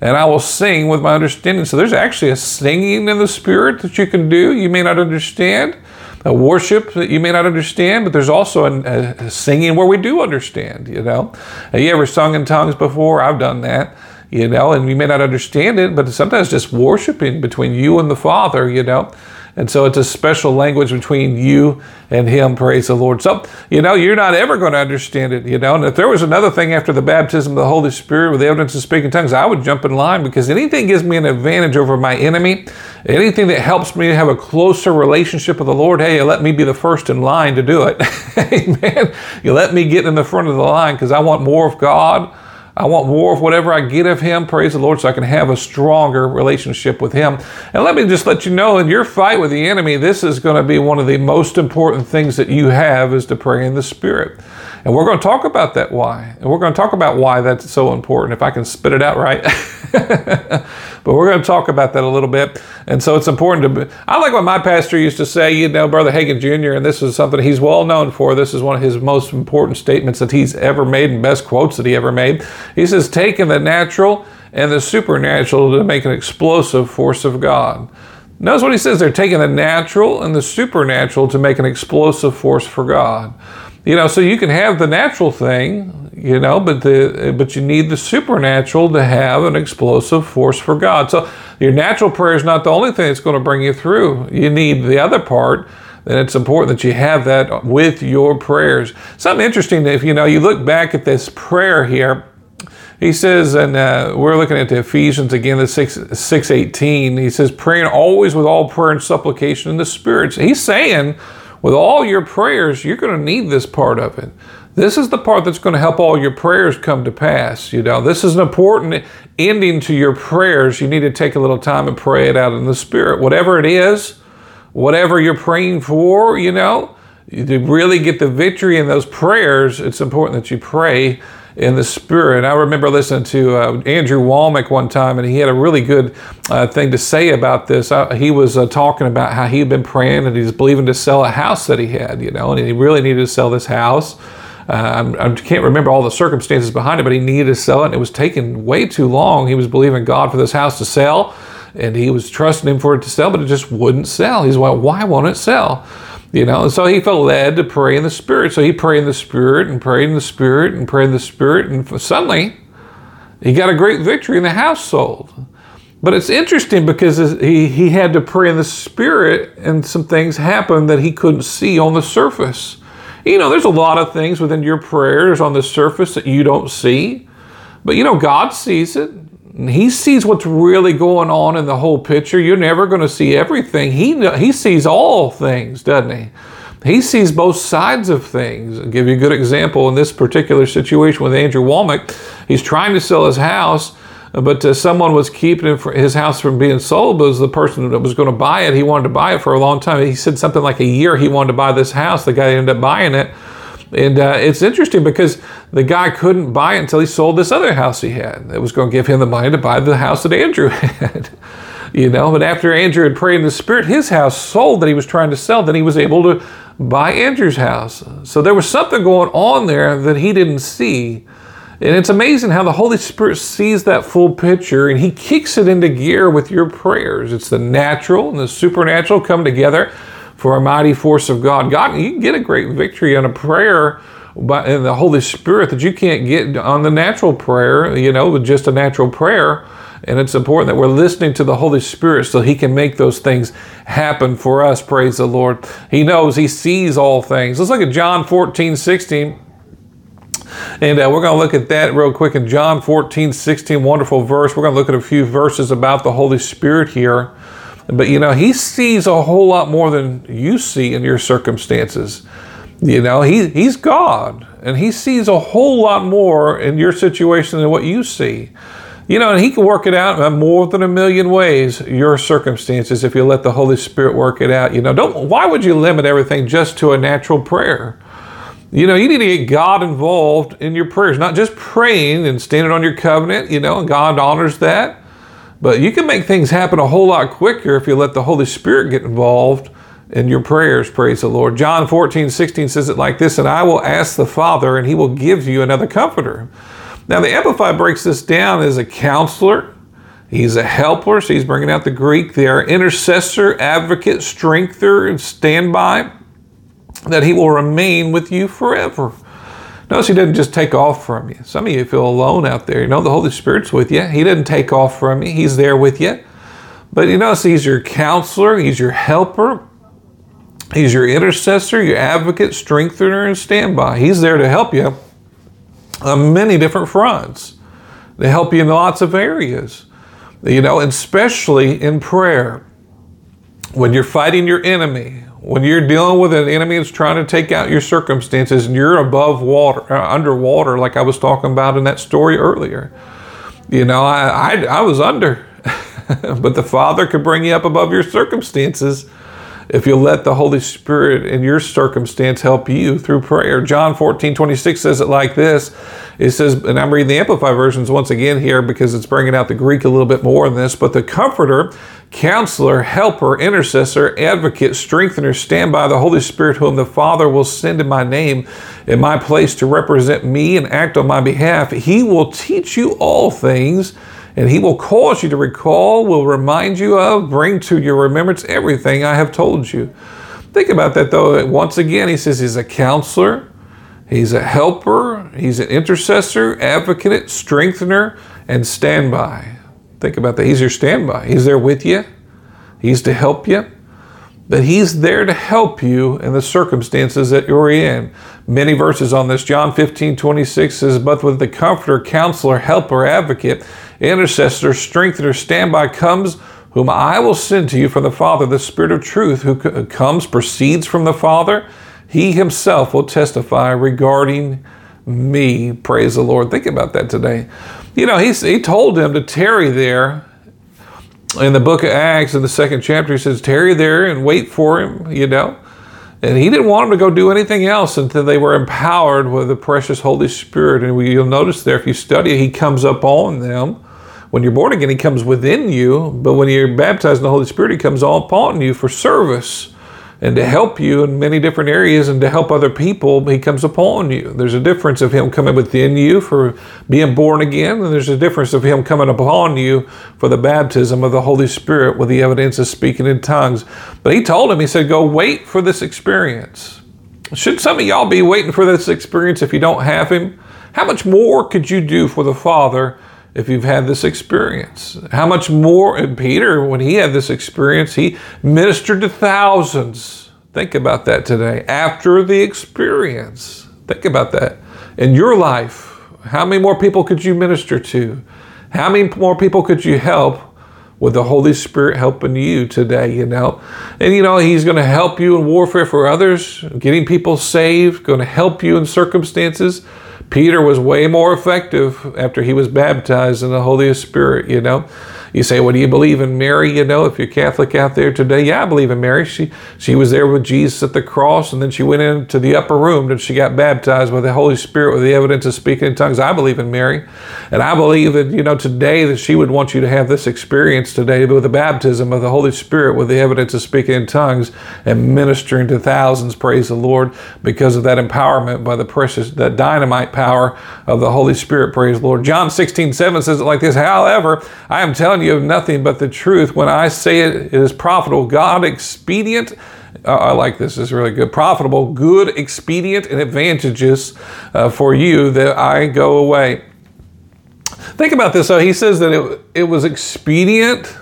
and I will sing with my understanding. So there's actually a singing in the spirit that you can do. You may not understand. A worship that you may not understand, but there's also a, a singing where we do understand, you know. Have you ever sung in tongues before? I've done that, you know, and you may not understand it, but sometimes just worshiping between you and the Father, you know. And so it's a special language between you and Him. Praise the Lord. So, you know, you're not ever going to understand it, you know. And if there was another thing after the baptism of the Holy Spirit with the evidence of speaking tongues, I would jump in line because anything gives me an advantage over my enemy, anything that helps me have a closer relationship with the Lord, hey, let me be the first in line to do it. <laughs> Amen. You let me get in the front of the line because I want more of God. I want more of whatever I get of Him, praise the Lord, so I can have a stronger relationship with Him. And let me just let you know in your fight with the enemy, this is going to be one of the most important things that you have is to pray in the Spirit. And we're going to talk about that why. And we're going to talk about why that's so important, if I can spit it out right. <laughs> but we're going to talk about that a little bit. And so it's important to. Be, I like what my pastor used to say, you know, Brother Hagin Jr., and this is something he's well known for. This is one of his most important statements that he's ever made and best quotes that he ever made. He says, taking the natural and the supernatural to make an explosive force of God. Notice what he says they're taking the natural and the supernatural to make an explosive force for God. You know, so you can have the natural thing, you know, but the but you need the supernatural to have an explosive force for God. So your natural prayer is not the only thing that's going to bring you through. You need the other part. And it's important that you have that with your prayers. Something interesting, if you know, you look back at this prayer here, he says, and uh, we're looking at the Ephesians again, the 6, 618. He says, praying always with all prayer and supplication in the spirits. He's saying, with all your prayers, you're going to need this part of it. This is the part that's going to help all your prayers come to pass. You know, this is an important ending to your prayers. You need to take a little time and pray it out in the Spirit. Whatever it is, whatever you're praying for, you know, to really get the victory in those prayers, it's important that you pray in the spirit. I remember listening to uh, Andrew Wommack one time, and he had a really good uh, thing to say about this. Uh, he was uh, talking about how he had been praying and he was believing to sell a house that he had, you know, and he really needed to sell this house. Uh, I can't remember all the circumstances behind it, but he needed to sell it, and it was taking way too long. He was believing God for this house to sell, and he was trusting Him for it to sell, but it just wouldn't sell. He's like, why won't it sell? You know, and so he felt led to pray in the Spirit. So he prayed in the Spirit and prayed in the Spirit and prayed in the Spirit, and suddenly he got a great victory in the house sold. But it's interesting because he, he had to pray in the Spirit, and some things happened that he couldn't see on the surface. You know, there's a lot of things within your prayers on the surface that you don't see, but you know, God sees it. He sees what's really going on in the whole picture. You're never going to see everything. He, he sees all things, doesn't he? He sees both sides of things. I'll give you a good example in this particular situation with Andrew Wommack. He's trying to sell his house, but uh, someone was keeping his house from being sold. But the person that was going to buy it. He wanted to buy it for a long time. He said something like a year he wanted to buy this house. The guy ended up buying it. And uh, it's interesting because the guy couldn't buy it until he sold this other house he had. It was going to give him the money to buy the house that Andrew <laughs> had. you know, but after Andrew had prayed in the Spirit, his house sold that he was trying to sell, then he was able to buy Andrew's house. So there was something going on there that he didn't see. And it's amazing how the Holy Spirit sees that full picture and he kicks it into gear with your prayers. It's the natural and the supernatural come together for a mighty force of God. God, you can get a great victory on a prayer by in the Holy Spirit that you can't get on the natural prayer, you know, with just a natural prayer. And it's important that we're listening to the Holy Spirit so He can make those things happen for us. Praise the Lord. He knows, He sees all things. Let's look at John 14, 16. And uh, we're going to look at that real quick in John 14, 16, wonderful verse. We're going to look at a few verses about the Holy Spirit here. But you know, he sees a whole lot more than you see in your circumstances. You know, he, he's God and he sees a whole lot more in your situation than what you see. You know, and he can work it out in more than a million ways, your circumstances, if you let the Holy Spirit work it out. You know, don't why would you limit everything just to a natural prayer? You know, you need to get God involved in your prayers, not just praying and standing on your covenant, you know, and God honors that. But you can make things happen a whole lot quicker if you let the Holy Spirit get involved in your prayers, praise the Lord. John 14, 16 says it like this, and I will ask the Father, and he will give you another comforter. Now, the Amplified breaks this down as a counselor, he's a helper, so he's bringing out the Greek there, intercessor, advocate, strengthener, and standby, that he will remain with you forever. Notice he doesn't just take off from you. Some of you feel alone out there. You know, the Holy Spirit's with you. He doesn't take off from you, He's there with you. But you notice He's your counselor, He's your helper, He's your intercessor, your advocate, strengthener, and standby. He's there to help you on many different fronts, to help you in lots of areas. You know, especially in prayer. When you're fighting your enemy, when you're dealing with an enemy that's trying to take out your circumstances and you're above water, uh, underwater, like I was talking about in that story earlier. You know, I, I, I was under, <laughs> but the Father could bring you up above your circumstances if you let the Holy Spirit in your circumstance help you through prayer. John 14, 26 says it like this. It says, and I'm reading the Amplified versions once again here because it's bringing out the Greek a little bit more in this, but the Comforter Counselor, helper, intercessor, advocate, strengthener, stand by the Holy Spirit, whom the Father will send in my name, in my place to represent me and act on my behalf. He will teach you all things, and he will cause you to recall, will remind you of, bring to your remembrance everything I have told you. Think about that though. Once again, he says he's a counselor, he's a helper, he's an intercessor, advocate, strengthener, and standby. Think about that. He's your standby. He's there with you. He's to help you. But he's there to help you in the circumstances that you're in. Many verses on this. John 15, 26 says, But with the comforter, counselor, helper, advocate, intercessor, strengthener, standby comes, whom I will send to you from the Father, the Spirit of truth, who comes, proceeds from the Father. He himself will testify regarding me. Praise the Lord. Think about that today. You know, he, he told them to tarry there. In the book of Acts, in the second chapter, he says, tarry there and wait for him, you know. And he didn't want them to go do anything else until they were empowered with the precious Holy Spirit. And you'll notice there, if you study, he comes up on them. When you're born again, he comes within you. But when you're baptized in the Holy Spirit, he comes all upon you for service and to help you in many different areas and to help other people, he comes upon you. There's a difference of him coming within you for being born again, and there's a difference of him coming upon you for the baptism of the Holy Spirit with the evidence of speaking in tongues. But he told him, he said, Go wait for this experience. Should some of y'all be waiting for this experience if you don't have him? How much more could you do for the Father if you've had this experience. How much more, and Peter, when he had this experience, he ministered to thousands. Think about that today. After the experience, think about that. In your life, how many more people could you minister to? How many more people could you help with the Holy Spirit helping you today, you know? And you know, He's going to help you in warfare for others, getting people saved, going to help you in circumstances Peter was way more effective after he was baptized in the Holy Spirit, you know. You say, well, do you believe in Mary? You know, if you're Catholic out there today, yeah, I believe in Mary. She she was there with Jesus at the cross, and then she went into the upper room and she got baptized with the Holy Spirit with the evidence of speaking in tongues. I believe in Mary, and I believe that you know today that she would want you to have this experience today with the baptism of the Holy Spirit with the evidence of speaking in tongues and ministering to thousands. Praise the Lord because of that empowerment by the precious that dynamite power of the Holy Spirit. Praise the Lord. John 16, 7 says it like this. However, I am telling you you of nothing but the truth. When I say it, it is profitable, God expedient. Uh, I like this. It's really good. Profitable, good, expedient, and advantageous uh, for you that I go away. Think about this. So he says that it, it was expedient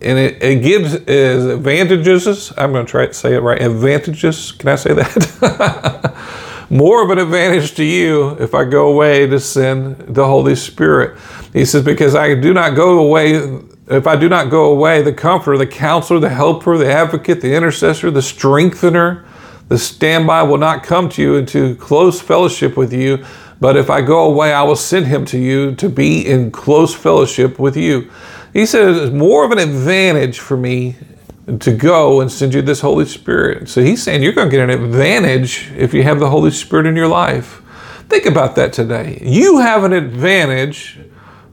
and it, it gives is advantages. I'm going to try to say it right. Advantages. Can I say that? <laughs> more of an advantage to you if I go away to send the Holy Spirit. He says, Because I do not go away if I do not go away, the comforter, the counselor, the helper, the advocate, the intercessor, the strengthener, the standby will not come to you into close fellowship with you. But if I go away, I will send him to you to be in close fellowship with you. He says it's more of an advantage for me to go and send you this Holy Spirit. So he's saying you're going to get an advantage if you have the Holy Spirit in your life. Think about that today. You have an advantage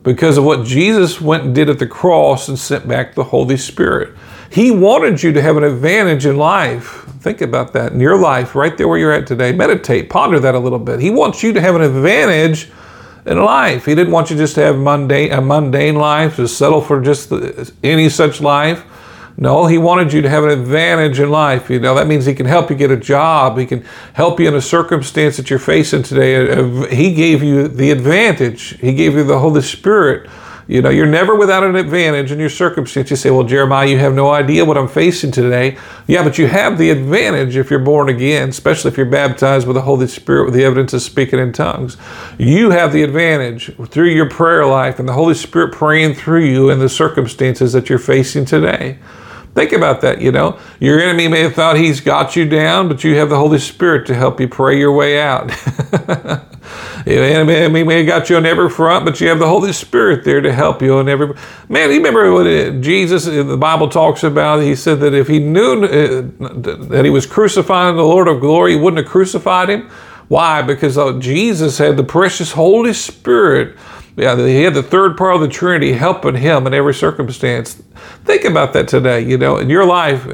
because of what Jesus went and did at the cross and sent back the Holy Spirit. He wanted you to have an advantage in life. Think about that in your life, right there where you're at today. Meditate, ponder that a little bit. He wants you to have an advantage in life. He didn't want you just to have mundane, a mundane life, to settle for just any such life. No, he wanted you to have an advantage in life. You know, that means he can help you get a job. He can help you in a circumstance that you're facing today. Uh, uh, he gave you the advantage. He gave you the Holy Spirit. You know, you're never without an advantage in your circumstance. You say, Well, Jeremiah, you have no idea what I'm facing today. Yeah, but you have the advantage if you're born again, especially if you're baptized with the Holy Spirit with the evidence of speaking in tongues. You have the advantage through your prayer life and the Holy Spirit praying through you in the circumstances that you're facing today. Think about that, you know. Your enemy may have thought he's got you down, but you have the Holy Spirit to help you pray your way out. <laughs> the enemy may have got you on every front, but you have the Holy Spirit there to help you on every. Man, you remember what Jesus, the Bible talks about? He said that if he knew uh, that he was crucifying the Lord of glory, he wouldn't have crucified him. Why? Because uh, Jesus had the precious Holy Spirit yeah, he had the third part of the Trinity helping him in every circumstance. Think about that today. You know, in your life,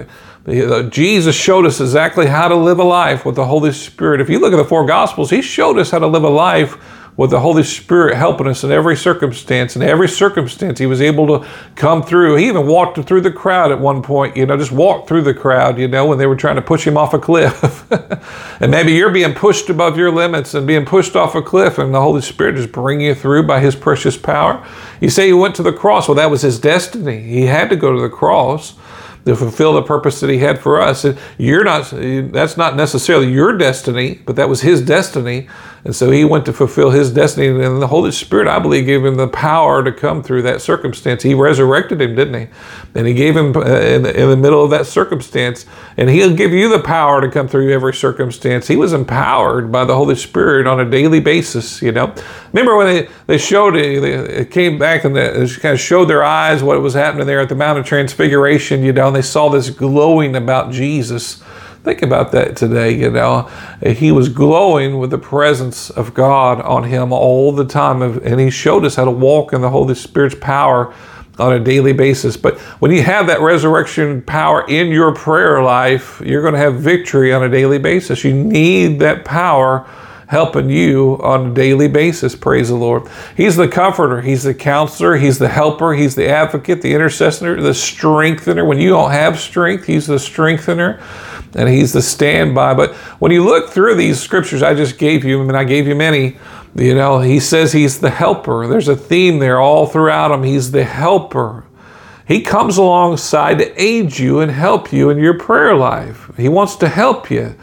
uh, Jesus showed us exactly how to live a life with the Holy Spirit. If you look at the four Gospels, he showed us how to live a life with the Holy Spirit helping us in every circumstance. In every circumstance, he was able to come through. He even walked through the crowd at one point, you know, just walked through the crowd, you know, when they were trying to push him off a cliff. <laughs> and maybe you're being pushed above your limits and being pushed off a cliff, and the Holy Spirit is bringing you through by his precious power. You say he went to the cross. Well, that was his destiny. He had to go to the cross to fulfill the purpose that he had for us. You're not that's not necessarily your destiny, but that was his destiny. And so he went to fulfill his destiny. And the Holy Spirit, I believe, gave him the power to come through that circumstance. He resurrected him, didn't he? And he gave him uh, in the, in the middle of that circumstance. And he'll give you the power to come through every circumstance. He was empowered by the Holy Spirit on a daily basis, you know. Remember when they, they showed it, they came back and they kind of showed their eyes what was happening there at the Mount of Transfiguration, you know, and they saw this glowing about Jesus Think about that today, you know. He was glowing with the presence of God on him all the time, and he showed us how to walk in the Holy Spirit's power on a daily basis. But when you have that resurrection power in your prayer life, you're going to have victory on a daily basis. You need that power helping you on a daily basis. Praise the Lord. He's the comforter, He's the counselor, He's the helper, He's the advocate, the intercessor, the strengthener. When you don't have strength, He's the strengthener and He's the standby. But when you look through these scriptures I just gave you, I mean, I gave you many. You know, he says he's the helper. There's a theme there all throughout him. He's the helper. He comes alongside to aid you and help you in your prayer life. He wants to help you.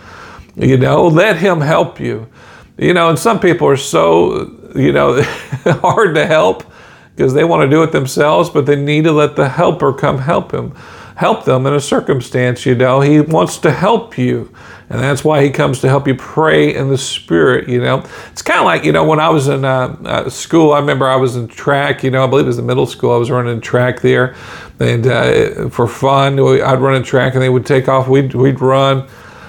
You know, let him help you. You know, and some people are so, you know, <laughs> hard to help because they want to do it themselves, but they need to let the helper come help him help them in a circumstance, you know. He wants to help you. And that's why he comes to help you pray in the Spirit, you know. It's kind of like, you know, when I was in uh, uh, school, I remember I was in track, you know, I believe it was the middle school, I was running track there. And uh, for fun, I'd run a track and they would take off, we'd, we'd run.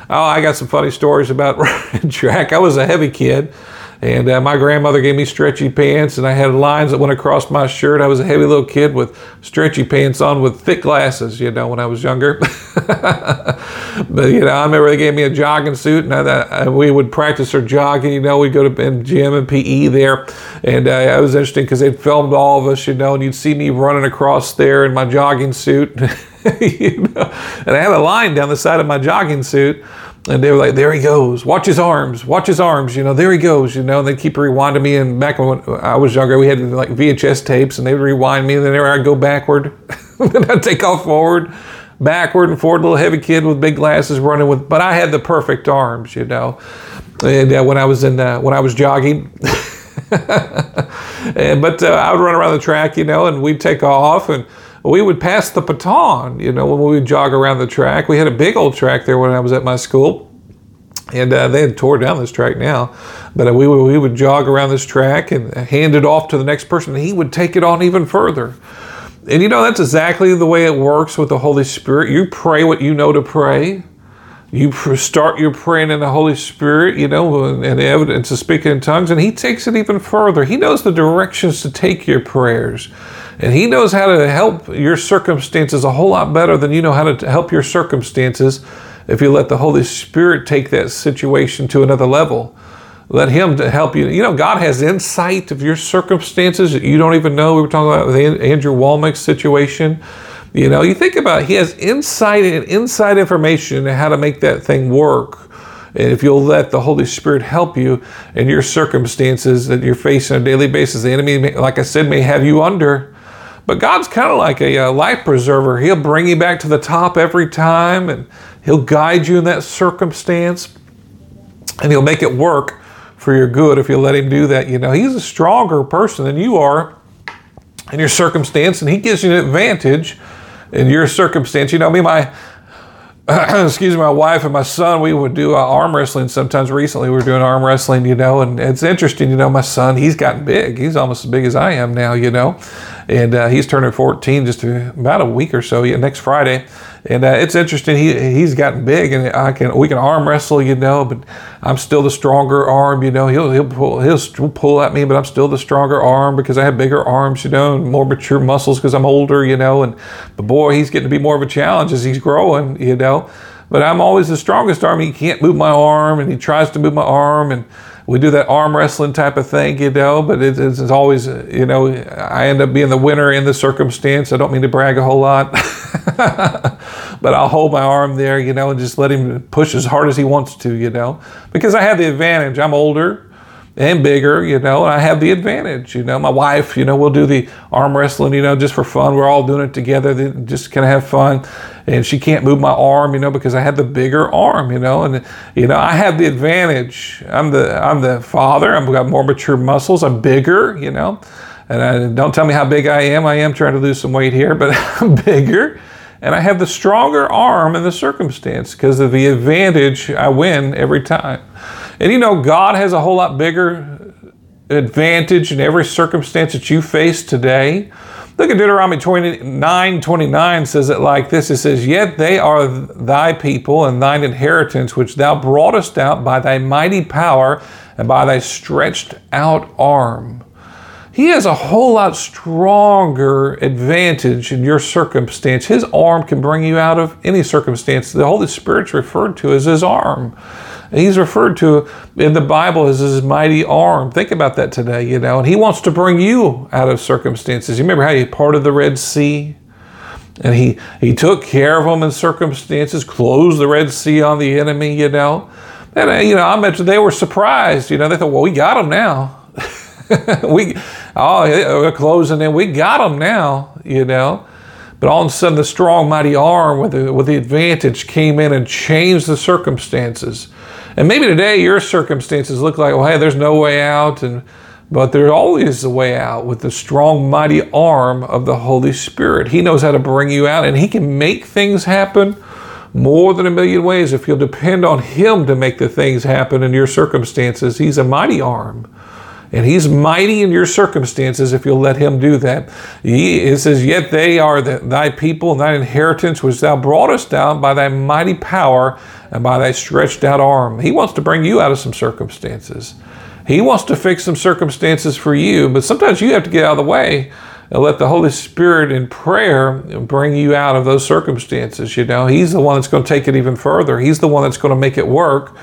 Oh, I got some funny stories about <laughs> running track. I was a heavy kid. And uh, my grandmother gave me stretchy pants, and I had lines that went across my shirt. I was a heavy little kid with stretchy pants on with thick glasses, you know, when I was younger. <laughs> but, you know, I remember they gave me a jogging suit, and I, we would practice our jogging. You know, we'd go to gym and PE there. And uh, it was interesting because they'd filmed all of us, you know, and you'd see me running across there in my jogging suit. <laughs> you know? And I had a line down the side of my jogging suit and they were like, "There he goes! Watch his arms! Watch his arms! You know, there he goes! You know." And they keep rewinding me. And back when I was younger, we had like VHS tapes, and they would rewind me, and then I'd go backward, <laughs> then I'd take off forward. backward and forward, little heavy kid with big glasses running with, but I had the perfect arms, you know. And uh, when I was in, uh, when I was jogging, <laughs> and, but uh, I would run around the track, you know, and we'd take off and we would pass the baton, you know, when we would jog around the track. We had a big old track there when I was at my school. And uh, they had tore down this track now, but uh, we, would, we would jog around this track and hand it off to the next person, and he would take it on even further. And you know, that's exactly the way it works with the Holy Spirit. You pray what you know to pray. You start your praying in the Holy Spirit, you know, and evidence of speaking in tongues, and He takes it even further. He knows the directions to take your prayers. And He knows how to help your circumstances a whole lot better than you know how to help your circumstances if you let the Holy Spirit take that situation to another level. Let Him to help you. You know, God has insight of your circumstances that you don't even know. We were talking about the Andrew Wommack's situation. You know, you think about it, He has insight and inside information on how to make that thing work. And if you'll let the Holy Spirit help you in your circumstances that you're facing on a daily basis, the enemy, like I said, may have you under. But God's kind of like a, a life preserver. He'll bring you back to the top every time, and He'll guide you in that circumstance, and He'll make it work for your good if you let Him do that. You know, He's a stronger person than you are in your circumstance, and He gives you an advantage in your circumstance. You know, me, my <clears throat> excuse me, my wife and my son, we would do uh, arm wrestling sometimes. Recently, we were doing arm wrestling, you know, and it's interesting, you know, my son, he's gotten big. He's almost as big as I am now, you know, and uh, he's turning 14 just about a week or so, yeah, next Friday and uh, it's interesting. He he's gotten big, and I can we can arm wrestle, you know. But I'm still the stronger arm, you know. He'll he'll pull he'll pull at me, but I'm still the stronger arm because I have bigger arms, you know, and more mature muscles because I'm older, you know. And but boy, he's getting to be more of a challenge as he's growing, you know. But I'm always the strongest arm. He can't move my arm, and he tries to move my arm, and we do that arm wrestling type of thing, you know, but it's, it's always, you know, I end up being the winner in the circumstance. I don't mean to brag a whole lot, <laughs> but I'll hold my arm there, you know, and just let him push as hard as he wants to, you know, because I have the advantage. I'm older and bigger, you know, and I have the advantage. You know, my wife, you know, we'll do the arm wrestling, you know, just for fun. We're all doing it together, just kind of have fun. And she can't move my arm, you know, because I have the bigger arm, you know, and you know, I have the advantage. I'm the I'm the father. I've got more mature muscles. I'm bigger, you know, and I, don't tell me how big I am. I am trying to lose some weight here, but <laughs> I'm bigger. And I have the stronger arm in the circumstance because of the advantage I win every time. And you know, God has a whole lot bigger advantage in every circumstance that you face today. Look at Deuteronomy 29 29 says it like this It says, Yet they are thy people and thine inheritance, which thou broughtest out by thy mighty power and by thy stretched out arm. He has a whole lot stronger advantage in your circumstance. His arm can bring you out of any circumstance. The Holy Spirit's referred to as his arm. He's referred to in the Bible as his mighty arm. Think about that today, you know. And he wants to bring you out of circumstances. You remember how he parted the Red Sea? And he, he took care of them in circumstances, closed the Red Sea on the enemy, you know. And, uh, you know, I mentioned they were surprised. You know, they thought, well, we got them now. <laughs> we, oh, we're closing in. We got them now, you know. But all of a sudden, the strong, mighty arm with the, with the advantage came in and changed the circumstances. And maybe today your circumstances look like, well, hey, there's no way out, and but there's always a way out with the strong, mighty arm of the Holy Spirit. He knows how to bring you out, and He can make things happen more than a million ways if you'll depend on Him to make the things happen in your circumstances. He's a mighty arm. And he's mighty in your circumstances if you'll let him do that. He, it says, Yet they are the, thy people and thy inheritance, which thou broughtest down by thy mighty power and by thy stretched out arm. He wants to bring you out of some circumstances. He wants to fix some circumstances for you, but sometimes you have to get out of the way and let the Holy Spirit in prayer bring you out of those circumstances. You know, He's the one that's going to take it even further. He's the one that's going to make it work.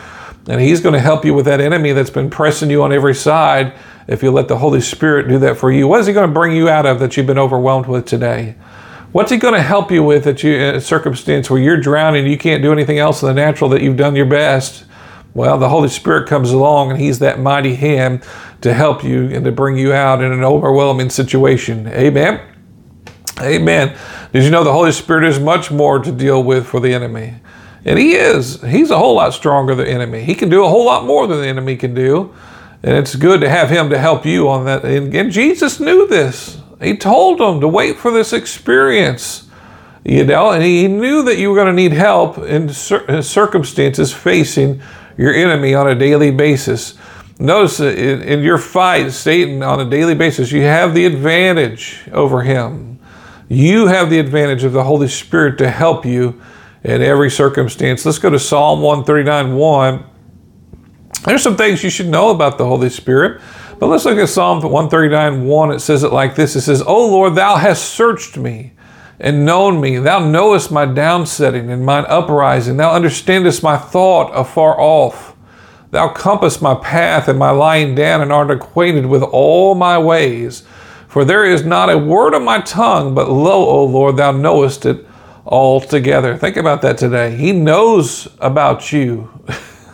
And He's going to help you with that enemy that's been pressing you on every side if you let the Holy Spirit do that for you. What is He going to bring you out of that you've been overwhelmed with today? What's he going to help you with that you in a circumstance where you're drowning, you can't do anything else in the natural that you've done your best? Well, the Holy Spirit comes along and He's that mighty hand to help you and to bring you out in an overwhelming situation. Amen. Amen. Did you know the Holy Spirit is much more to deal with for the enemy? And he is. He's a whole lot stronger than the enemy. He can do a whole lot more than the enemy can do. And it's good to have him to help you on that. And, and Jesus knew this. He told them to wait for this experience. You know, and he knew that you were going to need help in circumstances facing your enemy on a daily basis. Notice in, in your fight, Satan, on a daily basis, you have the advantage over him. You have the advantage of the Holy Spirit to help you in every circumstance. Let's go to Psalm 139 1. There's some things you should know about the Holy Spirit. But let's look at Psalm 139 1. It says it like this It says, O Lord, thou hast searched me and known me. Thou knowest my downsetting and mine uprising. Thou understandest my thought afar off. Thou compassest my path and my lying down, and art acquainted with all my ways. For there is not a word of my tongue, but lo, O Lord, thou knowest it altogether. Think about that today. He knows about you.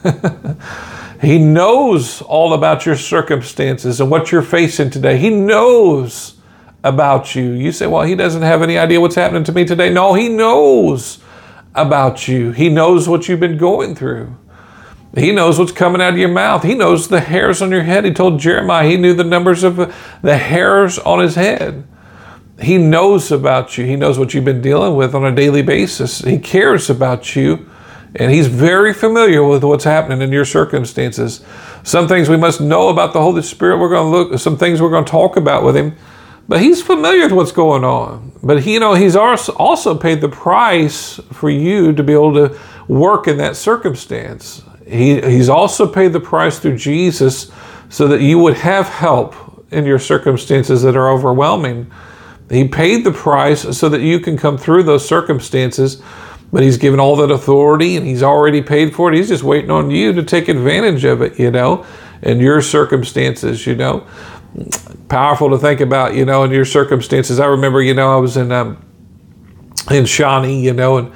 <laughs> he knows all about your circumstances and what you're facing today. He knows about you. You say, well, he doesn't have any idea what's happening to me today. No, he knows about you. He knows what you've been going through. He knows what's coming out of your mouth. He knows the hairs on your head. He told Jeremiah he knew the numbers of the hairs on his head. He knows about you. He knows what you've been dealing with on a daily basis. He cares about you, and He's very familiar with what's happening in your circumstances. Some things we must know about the Holy Spirit. We're going to look some things we're going to talk about with Him, but He's familiar with what's going on. But He, you know, He's also paid the price for you to be able to work in that circumstance. He, he's also paid the price through Jesus so that you would have help in your circumstances that are overwhelming. He paid the price so that you can come through those circumstances, but He's given all that authority and He's already paid for it. He's just waiting on you to take advantage of it, you know, in your circumstances, you know. Powerful to think about, you know, in your circumstances. I remember, you know, I was in um, in Shawnee, you know, and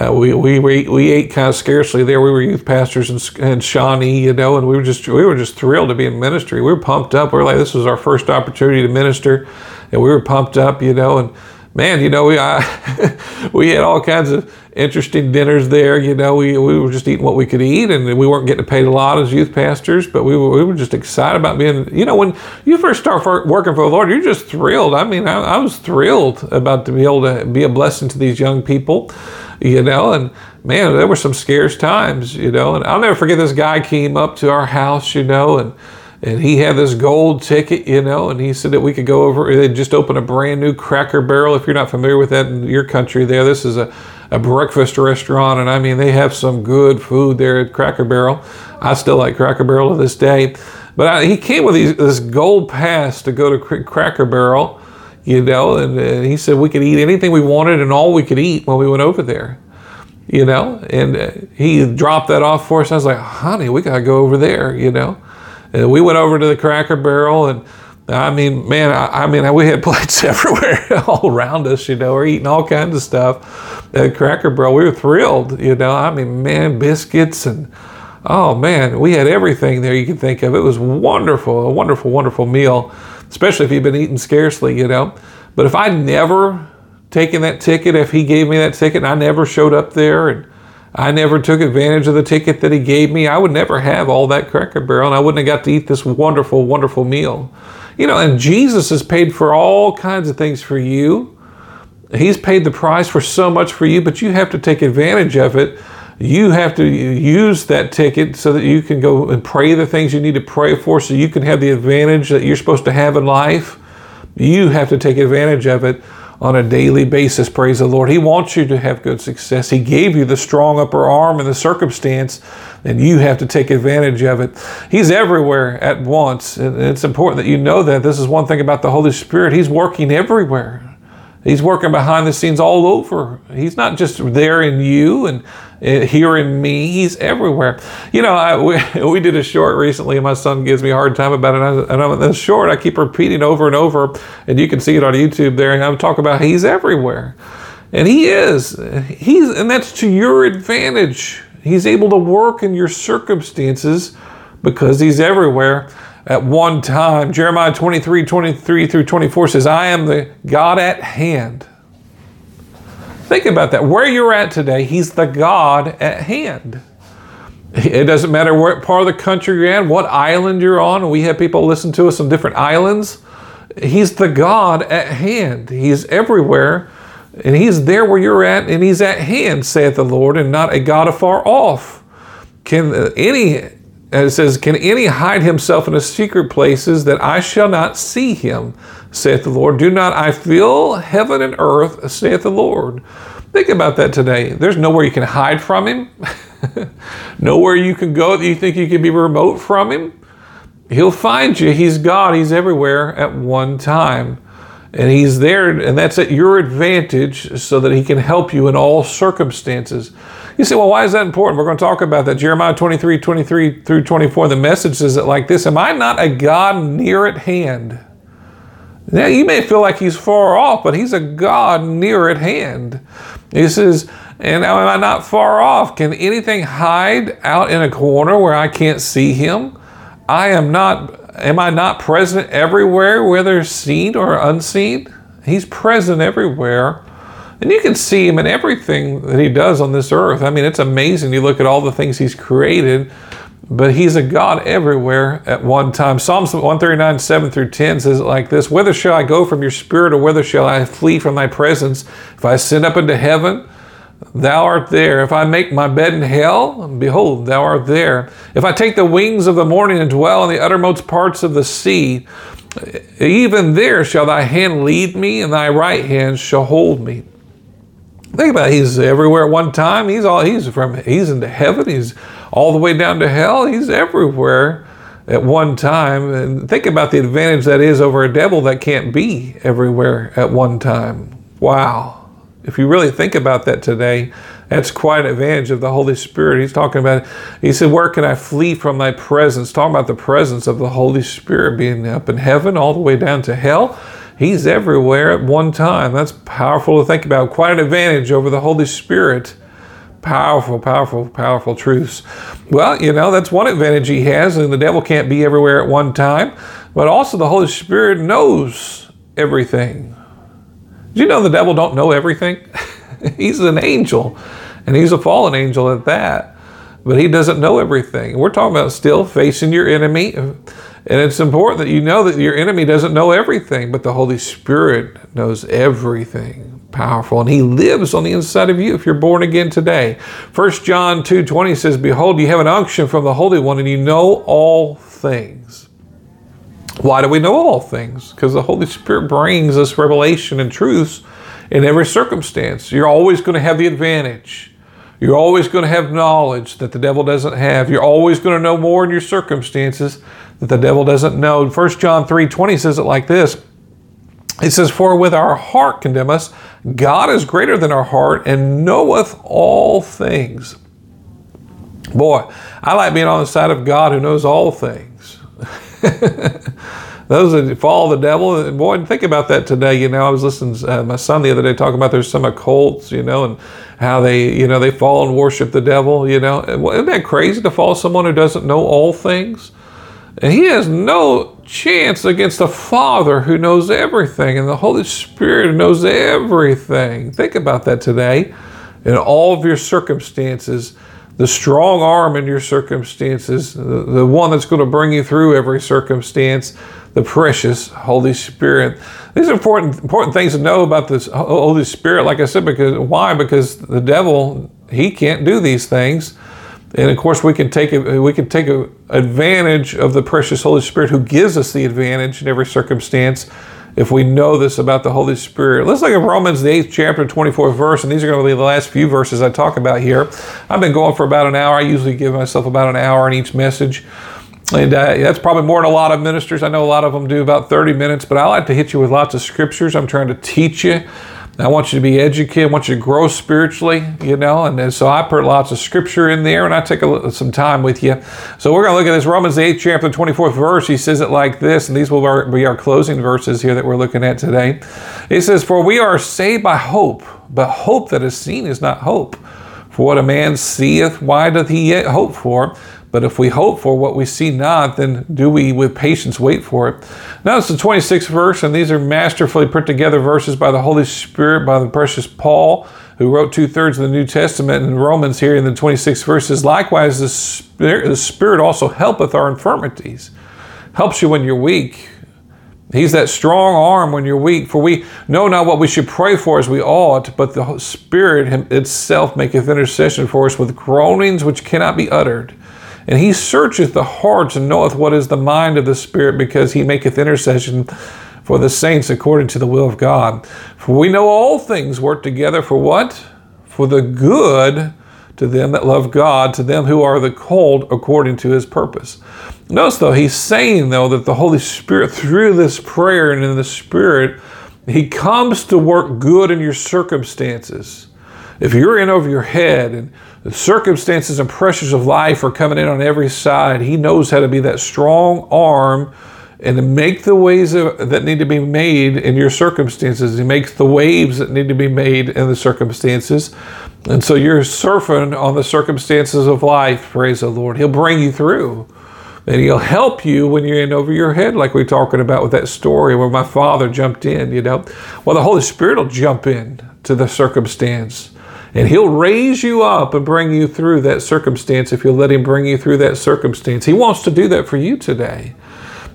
uh, we, we, we, we ate kind of scarcely there. We were youth pastors in, in Shawnee, you know, and we were just we were just thrilled to be in ministry. We were pumped up. We were like, this was our first opportunity to minister, and we were pumped up, you know, and man, you know, we I, <laughs> we had all kinds of interesting dinners there. You know, we, we were just eating what we could eat, and we weren't getting paid a lot as youth pastors, but we were, we were just excited about being. You know, when you first start working for the Lord, you're just thrilled. I mean, I, I was thrilled about to be able to be a blessing to these young people you know, and man, there were some scarce times, you know, and I'll never forget this guy came up to our house, you know, and and he had this gold ticket, you know, and he said that we could go over. They just opened a brand new Cracker Barrel. If you're not familiar with that in your country, there, this is a, a breakfast restaurant, and I mean they have some good food there at Cracker Barrel. I still like Cracker Barrel to this day, but I, he came with these, this gold pass to go to Cracker Barrel you know, and, and he said we could eat anything we wanted and all we could eat when we went over there, you know, and uh, he dropped that off for us. I was like, honey, we got to go over there, you know. And we went over to the Cracker Barrel and I mean, man, I, I, mean, we had <laughs> plates everywhere, all around us. You know, we're eating all kinds of stuff at Cracker Barrel. We were thrilled. You know, I mean, man, biscuits and oh man, we had everything there you could think of. It was wonderful, a wonderful, wonderful meal especially if you've been eating scarcely, you know. But if I'd never taken that ticket, if he gave me that ticket and I never showed up there and I never took advantage of the ticket that he gave me, I would never have all that Cracker Barrel and I wouldn't have got to eat this wonderful, wonderful meal. You know, and Jesus has paid for all kinds of things for you. He's paid the price for so much for you, but you have to take advantage of it you have to use that ticket so that you can go and pray the things you need to pray for so you can have the advantage that you're supposed to have in life. You have to take advantage of it on a daily basis. Praise the Lord. He wants you to have good success. He gave you the strong upper arm and the circumstance, and you have to take advantage of it. He's everywhere at once. And it's important that you know that. This is one thing about the Holy Spirit. He's working everywhere. He's working behind the scenes all over. He's not just there in you and in me. He's everywhere. You know, I, we, <laughs> we did a short recently, and my son gives me a hard time about it. And I'm the short, I keep repeating over and over, and you can see it on YouTube there. And I'm talking about he's everywhere, and he is. He's, and that's to your advantage. He's able to work in your circumstances because he's everywhere at one time. Jeremiah 23, 23 through 24 says, I am the God at hand. Think about that. Where you're at today, He's the God at hand. It doesn't matter what part of the country you're in, what island you're on. We have people listen to us on different islands. He's the God at hand. He's everywhere, and He's there where you're at, and He's at hand, saith the Lord, and not a God afar off. Can any and it says, Can any hide himself in the secret places that I shall not see him, saith the Lord? Do not I fill heaven and earth, saith the Lord? Think about that today. There's nowhere you can hide from him, <laughs> nowhere you can go that you think you can be remote from him. He'll find you. He's God, He's everywhere at one time. And He's there, and that's at your advantage so that He can help you in all circumstances. You say, well, why is that important? We're going to talk about that. Jeremiah 23, 23 through 24, the message says it like this Am I not a God near at hand? Now, you may feel like he's far off, but he's a God near at hand. He says, and am I not far off? Can anything hide out in a corner where I can't see him? I am not, am I not present everywhere, whether seen or unseen? He's present everywhere. And you can see him in everything that he does on this earth. I mean, it's amazing. You look at all the things he's created, but he's a God everywhere at one time. Psalms 139, 7 through 10 says it like this Whither shall I go from your spirit, or whither shall I flee from thy presence? If I ascend up into heaven, thou art there. If I make my bed in hell, behold, thou art there. If I take the wings of the morning and dwell in the uttermost parts of the sea, even there shall thy hand lead me, and thy right hand shall hold me. Think about it. He's everywhere at one time. He's all he's from he's into heaven. He's all the way down to hell. He's everywhere at one time. And think about the advantage that is over a devil that can't be everywhere at one time. Wow. If you really think about that today, that's quite an advantage of the Holy Spirit. He's talking about, he said, Where can I flee from thy presence? Talking about the presence of the Holy Spirit being up in heaven all the way down to hell. He's everywhere at one time. That's powerful to think about. Quite an advantage over the Holy Spirit. Powerful, powerful, powerful truths. Well, you know, that's one advantage he has, and the devil can't be everywhere at one time. But also, the Holy Spirit knows everything. You know the devil don't know everything? <laughs> he's an angel, and he's a fallen angel at that. But he doesn't know everything. We're talking about still facing your enemy and it's important that you know that your enemy doesn't know everything, but the Holy Spirit knows everything. Powerful. And He lives on the inside of you if you're born again today. 1 John 2 20 says, Behold, you have an unction from the Holy One, and you know all things. Why do we know all things? Because the Holy Spirit brings us revelation and truths in every circumstance. You're always going to have the advantage. You're always going to have knowledge that the devil doesn't have. You're always going to know more in your circumstances that the devil doesn't know. 1 John 3 20 says it like this. It says, For with our heart condemn us, God is greater than our heart and knoweth all things. Boy, I like being on the side of God who knows all things. <laughs> Those that follow the devil, boy, think about that today. You know, I was listening to uh, my son the other day talking about there's some occults, you know, and how they, you know, they fall and worship the devil. You know, isn't that crazy to follow someone who doesn't know all things? And he has no chance against the Father who knows everything and the Holy Spirit knows everything. Think about that today. In all of your circumstances, the strong arm in your circumstances, the, the one that's going to bring you through every circumstance, the precious Holy Spirit. These are important important things to know about this Holy Spirit. Like I said, because why? Because the devil he can't do these things. And of course, we can take we can take advantage of the precious Holy Spirit who gives us the advantage in every circumstance if we know this about the Holy Spirit. Let's look at Romans, the 8th chapter, 24th verse, and these are going to be the last few verses I talk about here. I've been going for about an hour. I usually give myself about an hour in each message. And uh, that's probably more than a lot of ministers. I know a lot of them do about 30 minutes, but I like to hit you with lots of scriptures. I'm trying to teach you I want you to be educated. I want you to grow spiritually, you know. And, so I put lots of scripture in there and I take a, some time with you. So we're going to look at this Romans 8, chapter 24th verse. He says it like this, and these will be our closing verses here that we're looking at today. He says, For we are saved by hope, but hope that is seen is not hope. For what a man seeth, why doth he yet hope for? But if we hope for what we see not, then do we with patience wait for it? Now it's the 26th verse, and these are masterfully put together verses by the Holy Spirit, by the precious Paul, who wrote two thirds of the New Testament in Romans here in the 26th verses, likewise the Spirit, the Spirit also helpeth our infirmities, helps you when you're weak. He's that strong arm when you're weak. For we know not what we should pray for as we ought, but the Spirit itself maketh intercession for us with groanings which cannot be uttered. And he searcheth the hearts and knoweth what is the mind of the Spirit, because he maketh intercession for the saints according to the will of God. For we know all things work together for what? For the good to them that love God, to them who are the called according to his purpose. Notice though, he's saying though that the Holy Spirit, through this prayer and in the Spirit, he comes to work good in your circumstances. If you're in over your head and the circumstances and pressures of life are coming in on every side. He knows how to be that strong arm and to make the ways that need to be made in your circumstances. He makes the waves that need to be made in the circumstances. And so you're surfing on the circumstances of life, praise the Lord. He'll bring you through. And he'll help you when you're in over your head, like we are talking about with that story where my father jumped in, you know. Well, the Holy Spirit will jump in to the circumstance and He'll raise you up and bring you through that circumstance if you'll let Him bring you through that circumstance. He wants to do that for you today.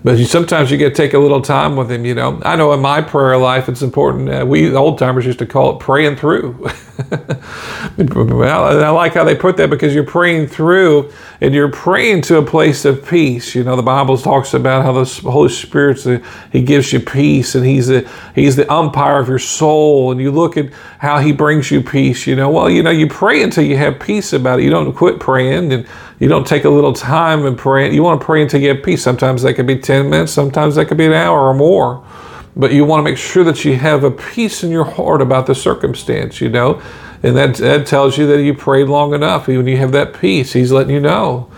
But sometimes you get to take a little time with him, you know. I know in my prayer life it's important. Uh, we old timers used to call it praying through. <laughs> well, I like how they put that because you're praying through and you're praying to a place of peace. You know, the Bible talks about how the Holy Spirit He gives you peace and He's the He's the umpire of your soul. And you look at how He brings you peace. You know, well, you know, you pray until you have peace about it. You don't quit praying and you don't take a little time and pray. You want to pray until you have peace. Sometimes that could be 10 minutes, sometimes that could be an hour or more. But you want to make sure that you have a peace in your heart about the circumstance, you know. And that, that tells you that you prayed long enough. When you have that peace, He's letting you know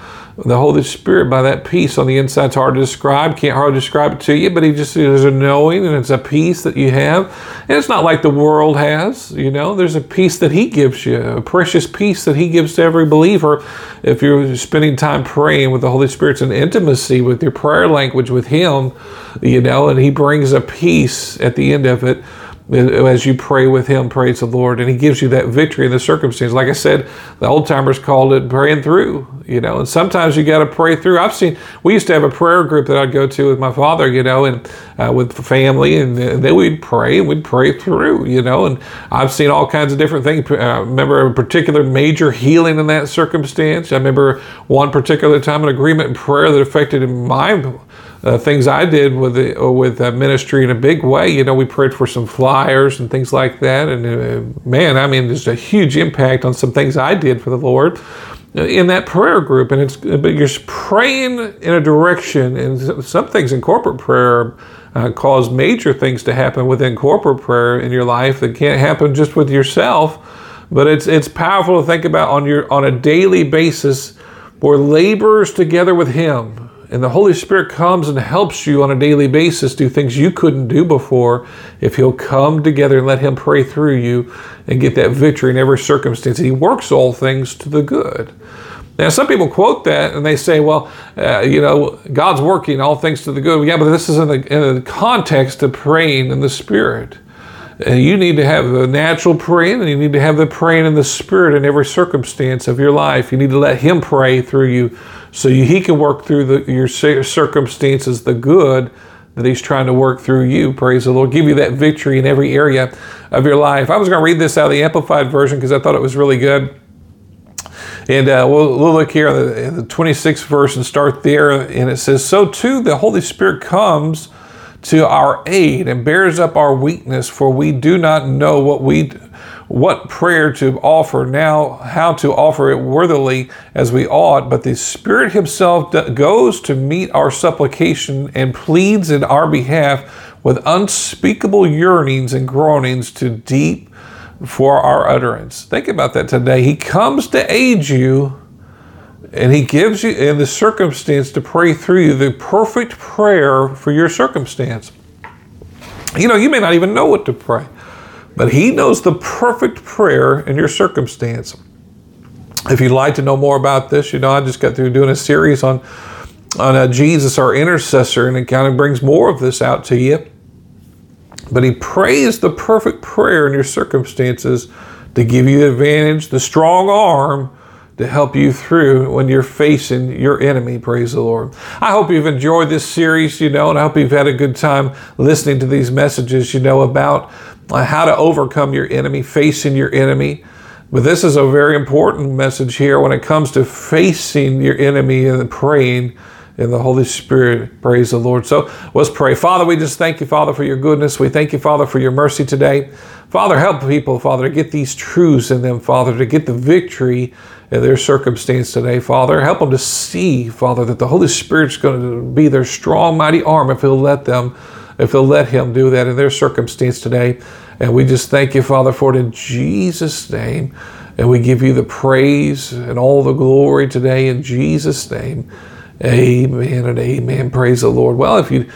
the Holy Spirit by that peace on the inside. It's hard to describe, can't hardly describe it to you, but He just there's a knowing and it's a peace that you have. And it's not like the world has, you know, there's a peace that He gives you, a precious peace that He gives to every believer if you're spending time praying with the Holy Spirit's in intimacy with your prayer language with Him, you know, and He brings a peace at the end of it as you pray with him, praise the Lord, and he gives you that victory in the circumstance. Like I said, the old timers called it praying through, you know, and sometimes you got to pray through. I've seen, we used to have a prayer group that I'd go to with my father, you know, and uh, with family, and then we'd pray and we'd pray through, you know, and I've seen all kinds of different things. I uh, remember a particular major healing in that circumstance. I remember one particular time an agreement in prayer that affected my uh, things I did with the, uh, with uh, ministry in a big way. You know, we prayed for some flyers and things like that, and uh, man, I mean, there's a huge impact on some things I did for the Lord uh, in that prayer group. And it's but you're praying in a direction, and some things in corporate prayer. Uh, cause major things to happen within corporate prayer in your life that can't happen just with yourself. But it's it's powerful to think about on your on a daily basis. We're laborers together with Him and the Holy Spirit comes and helps you on a daily basis do things you couldn't do before if He'll come together and let Him pray through you and get that victory in every circumstance. He works all things to the good. Now, some people quote that and they say, well, uh, you know, God's working all things to the good. Yeah, but this is in the, in the context of praying in the Spirit. And you need to have the natural praying and you need to have the praying in the Spirit in every circumstance of your life. You need to let Him pray through you so you, he can work through the, your circumstances, the good that he's trying to work through you. Praise the Lord. Give you that victory in every area of your life. I was going to read this out of the Amplified Version because I thought it was really good. And uh, we'll, we'll, look here in the, the 26th verse and start there. And it says, So too the Holy Spirit comes to our aid and bears up our weakness, for we do not know what we what prayer to offer now, how to offer it worthily as we ought, but the Spirit Himself goes to meet our supplication and pleads in our behalf with unspeakable yearnings and groanings to deep for our utterance. Think about that today. He comes to aid you and he gives you in the circumstance to pray through you the perfect prayer for your circumstance. You know, you may not even know what to pray. But He knows the perfect prayer in your circumstance. If you'd like to know more about this, you know, I just got through doing a series on on uh, Jesus, our intercessor, and it kind of brings more of this out to you. But He prays the perfect prayer in your circumstances to give you the advantage, the strong arm to help you through when you're facing your enemy. Praise the Lord. I hope you've enjoyed this series, you know, and I hope you've had a good time listening to these messages, you know, about uh, how to overcome your enemy, facing your enemy. But this is a very important message here when it comes to facing your enemy and praying in the Holy Spirit. Praise the Lord. So let's pray. Father, we just thank you, Father, for your goodness. We thank you, Father, for your mercy today. Father, help people, Father, to get these truths in them, Father, to get the victory in their circumstance today, Father. Help them to see, Father, that the Holy Spirit's going to be their strong, mighty arm if He'll let them, if He'll let Him do that in their circumstance today. And we just thank you, Father, for it in Jesus' name. And we give you the praise and all the glory today in Jesus' name. Amen and amen. Praise the Lord. Well, if you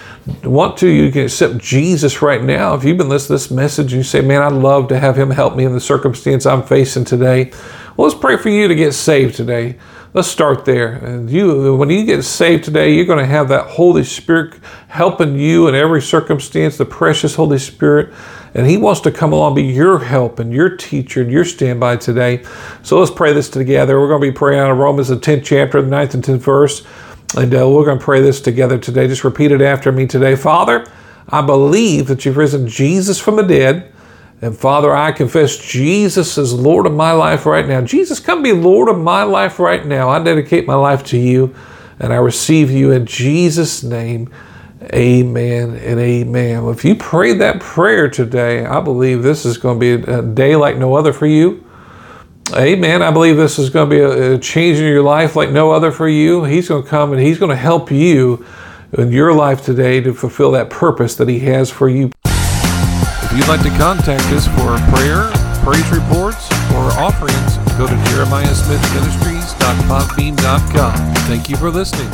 want to, you can accept Jesus right now. If you've been listening to this message, you say, Man, I'd love to have Him help me in the circumstance I'm facing today. Well, let's pray for you to get saved today. Let's start there. And you, when you get saved today, you're going to have that Holy Spirit helping you in every circumstance, the precious Holy Spirit. And He wants to come along, be your help and your teacher and your standby today. So let's pray this together. We're going to be praying out of Romans, the 10th chapter, the 9th and 10th verse. And uh, we're going to pray this together today. Just repeat it after me today. Father, I believe that you've risen Jesus from the dead. And Father, I confess Jesus is Lord of my life right now. Jesus, come be Lord of my life right now. I dedicate my life to you and I receive you in Jesus' name. Amen and amen. If you prayed that prayer today, I believe this is going to be a day like no other for you. Amen. I believe this is going to be a, a change in your life like no other for you. He's going to come and He's going to help you in your life today to fulfill that purpose that He has for you. If you'd like to contact us for prayer, praise reports, or offerings, go to jeremiahsmithministries.podbean.com. Thank you for listening.